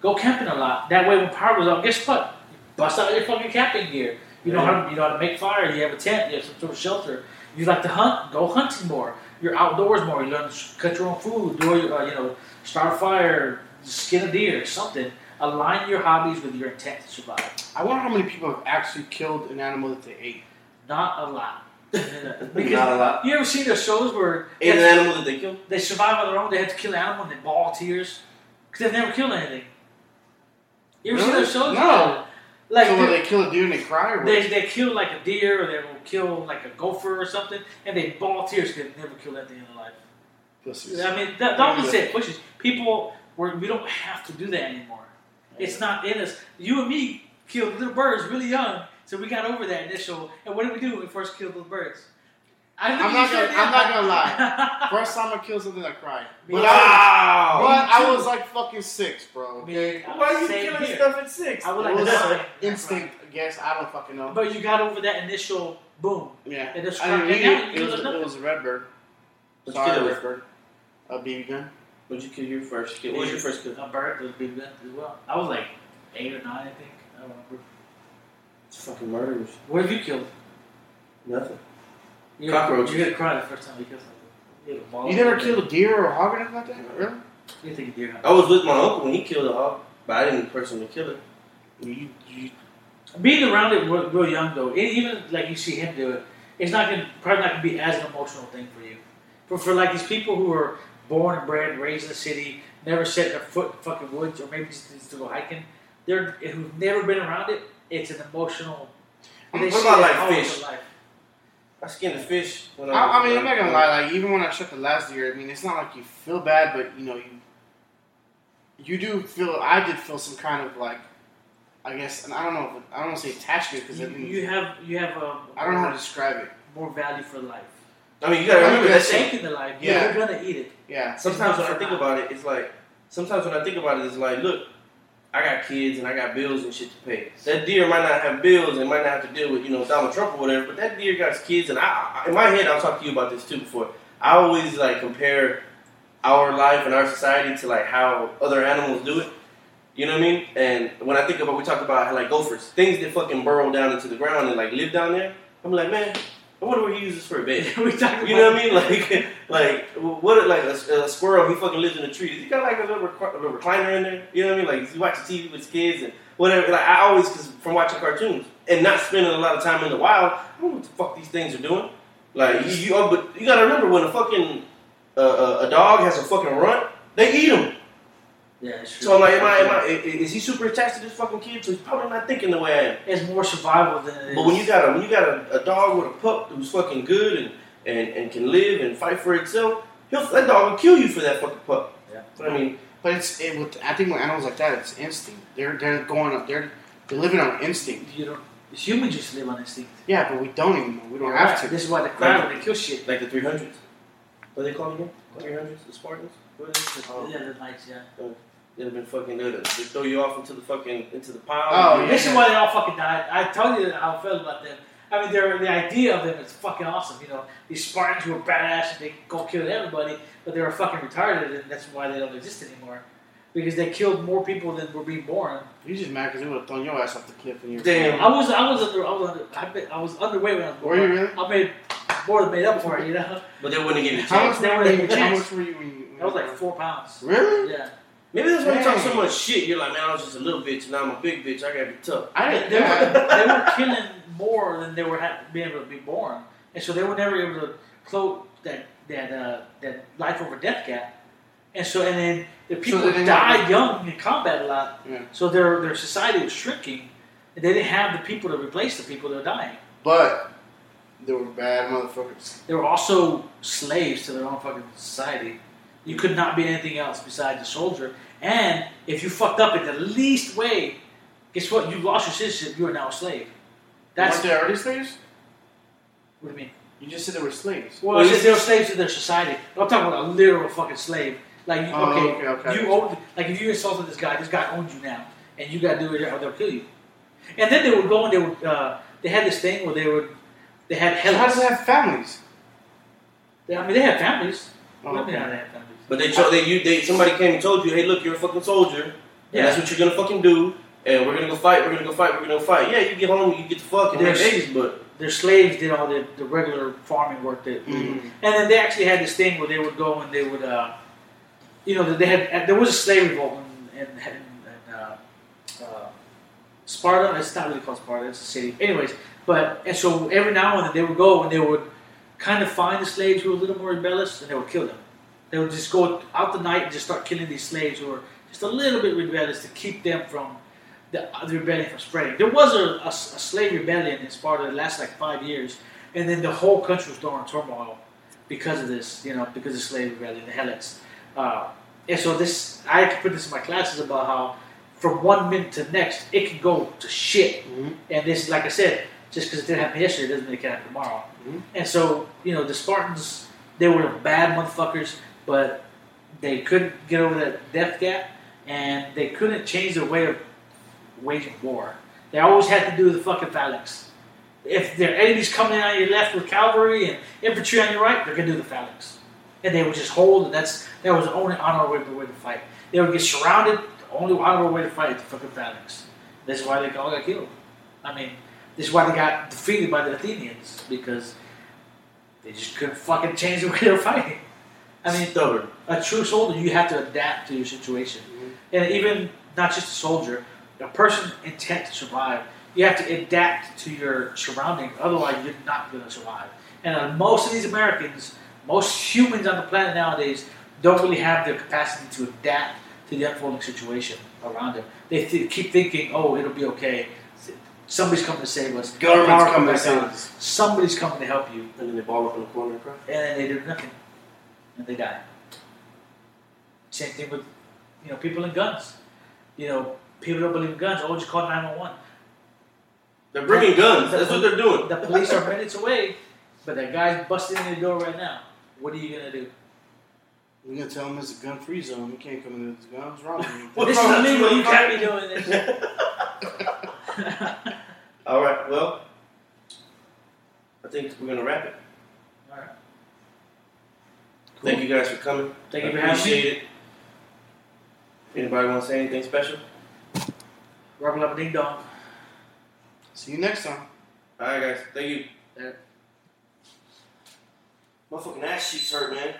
go camping a lot. That way, when power goes out, guess what? You bust out your fucking camping gear. You know how to, you know how to make fire. You have a tent. You have some sort of shelter. You like to hunt, go hunting more. You're outdoors more. You learn to cut your own food. Do your, uh, you know, start a fire, skin a deer, something. Align your hobbies with your intent to survive. I wonder how many people have actually killed an animal that they ate. Not a lot. [laughs] because Not a lot. you ever seen those shows where an animal that they killed? they survive on their own. They have to kill an animal and they bawl tears because they've never killed anything. You ever seen those shows? No. Like so they, they kill a deer and they cry, or they they kill like a deer or they will kill like a gopher or something, and they bawl tears because they've never killed anything in their life. Pussies. I mean, that, don't just say it pushes people. We're, we don't have to do that anymore. It's not in us. You and me killed little birds really young, so we got over that initial. And what did we do when we first killed little birds? I I'm, not gonna- I'm not gonna lie. [laughs] First time I killed something, I cried. But, too. I, Wow! but I was like fucking six, bro. Me, Why are you killing here. stuff at six? I would It like was to die. instinct, I guess. I don't fucking know. But you got over that initial boom. Yeah. It I didn't and it. It was, it was a red bird. What'd you Sorry, kill it red with? bird. A BB gun. What'd you kill your first kill? What was your first kill? A bird was big gun as well. I was like eight or nine, I think. I don't remember. It's fucking murderers. What have you killed? Nothing. You Cockroach. You got to cry the first time you killed something. You, had a ball You never killed a deer or a hog or anything like that? Really? You think a deer hunt? I was with my uncle when he killed a hog, but I didn't personally kill it. You, you, Being around it real, real young though, e- even like you see him do it, it's not gonna probably not gonna be as an emotional thing for you. For for like these people who are born and bred, raised in the city, never set their foot in fucking woods, or maybe just, just to go hiking, they're who've never been around it. It's an emotional. What they about, like, oh, fish? life. I skinned a fish. When I, I mean, I'm not gonna lie. Like even when I shot the last deer, I mean, it's not like you feel bad, but you know, you you do feel. I did feel some kind of like, I guess, and I don't know. If, I don't want to say attachment because You, you have you have a I don't know how to describe it. more value for life. I mean, you gotta remember You're that shit. taking the life. Yeah. You're gonna eat it. Yeah, Sometimes when I think for about it, it's like sometimes when I think about it, it's like, look, I got kids and I got bills and shit to pay. That deer might not have bills and might not have to deal with you know Donald Trump or whatever, but that deer got kids. And I, in my head, I'll talk to you about this too before. I always like compare our life and our society to like how other animals do it. You know what I mean? And when I think about, we talked about like gophers, things that fucking burrow down into the ground and like live down there. I'm like, man, I wonder what he uses for a bed. [laughs] we You know what I mean? Like, [laughs] like what? Like a, a squirrel, he fucking lives in a tree. Does he got like a little, rec- a little recliner in there? You know what I mean? Like he watches TV with his kids and whatever. Like I always, cause from watching cartoons and not spending a lot of time in the wild, I don't know what the fuck these things are doing. Like you, you oh, but you gotta remember when a fucking uh, uh, a dog has a fucking runt, they eat him. Yeah, it's true. So I'm like, am I, am I, i- is he super attached to this fucking kid? So he's probably not thinking the way I am. It's more survival than it is. But when you got a when you got a, a dog with a pup who's fucking good and, and, and can live and fight for itself, he'll that dog will kill you for that fucking pup. Yeah. But I mean, but it's it, with I think with animals like that, it's instinct. They're they're going up. They're they're living on instinct. you don't, humans just live on instinct. Yeah, but we don't anymore. We don't You're have right. to. This is why the crowd when they kill shit. like the three hundreds. What are they called again? Three hundreds, the Spartans. What is it? Oh. Yeah, the knights, yeah. They've been fucking there to, to throw you off into the fucking into the pile. Oh, yeah. This is why they all fucking died. I told you how I felt about them. I mean, they're, the idea of them is fucking awesome. You know, these Spartans were badass and they go kill everybody, but they were fucking retarded, and that's why they don't exist anymore. Because they killed more people than were being born. You just mad because they would have thrown your ass off the cliff and you. Damn. I was, I was under, I was under, I, been, I was underweight when I was Were born. you really? I made more than made up for it. You know, But they wouldn't give you a How chance. much They were wouldn't you? give you a How much were you? When you when that was like four pounds. Really? Yeah, Maybe that's why you talk so much shit. You're like, man, I was just a little bitch, and now I'm a big bitch. I gotta be tough. I they, didn't. they, Yeah. were, they were killing more than they were ha- being able to be born, and so they were never able to close that that uh, that life over death gap. And so, and then the people they didn't died young in combat a lot. Yeah. So their their society was shrinking, and they didn't have the people to replace the people that were dying. But they were bad motherfuckers. They were also slaves to their own fucking society. You could not be anything else besides a soldier. And if you fucked up in the least way, guess what? You lost your citizenship. You are now a slave. That's Weren't they already slaves? what do you mean? You just said they were slaves. Well, Well, you- they were slaves to their society. I'm talking about a literal fucking slave. Like, you, Oh, okay, okay, okay. you own, like if you insulted this guy, this guy owns you now, and you got to do it or they'll kill you. And then they would go and they would, uh, they had this thing where they would, they had So how do they have families? They- I mean, they had families. Oh, What do you mean okay. had families? But they, cho- they, you, they, somebody came and told you, hey, look, you're a fucking soldier, and Yeah. that's what you're gonna fucking do, and we're gonna go fight, we're gonna go fight, we're gonna go fight. Yeah, you get home, you get the fuck and have babies, but their slaves did all the, the regular farming work that, Mhm. and then they actually had this thing where they would go and they would, uh, you know, they had there was a slave revolt in, in, in, in uh, uh, Sparta. It's not really called Sparta; it's a city. Anyways, but and so every now and then they would go and they would kind of find the slaves who were a little more rebellious and they would kill them. They would just go out the night and just start killing these slaves who were just a little bit rebellious to keep them from the, the rebellion from spreading. There was a, a, a slave rebellion in Sparta that lasted like five years, and then the whole country was thrown in turmoil because of this, you know, because of slave rebellion, the Helots. Uh, and so this, I could put this in my classes about how from one minute to the next, it can go to shit. Mhm. And this, like I said, just because it didn't happen yesterday doesn't mean it can happen tomorrow. Mhm. And so, you know, the Spartans, they were bad motherfuckers, but they couldn't get over that death gap, and they couldn't change their way of waging war. They always had to do the fucking phalanx. If their enemies coming on your left with cavalry and infantry on your right, they're gonna do the phalanx, and they would just hold. And that's that was the only honorable way to fight. They would get surrounded. The only honorable way to fight is the fucking phalanx. This is why they all got killed. I mean, this is why they got defeated by the Athenians because they just couldn't fucking change the way they were [laughs] fighting. I mean, Stubborn. a true soldier, you have to adapt to your situation. Mhm. And even not just a soldier, a person intent to survive, you have to adapt to your surroundings. Otherwise, you're not going to survive. And uh, most of these Americans, most humans on the planet nowadays, don't really have the capacity to adapt to the unfolding situation around them. They th- keep thinking, "Oh, it'll be okay. Somebody's coming to save us. Government's coming to back save us. Somebody's coming to help you." And then they ball up in the corner and cry. and then they do nothing, and they die. Same thing with, you know, people in guns. You know, people don't believe in guns. Oh, just call nine one one. They're bringing guns. That's what they're doing. The police are minutes away, but that guy's busting in the door right now. What are you gonna do? We're gonna tell him it's a gun-free zone. You can't come in with guns. What's wrong with you? What's this wrong is with you, illegal. You can't be doing this. [laughs] All right. Well, I think we're gonna wrap it. All right. Thank you guys for coming. Thank you for having me. appreciate it. Anybody want to say anything special? Robin up a Ding Dong. See you next time. All right, guys. Thank you. Yeah. My fucking ass cheeks hurt, man.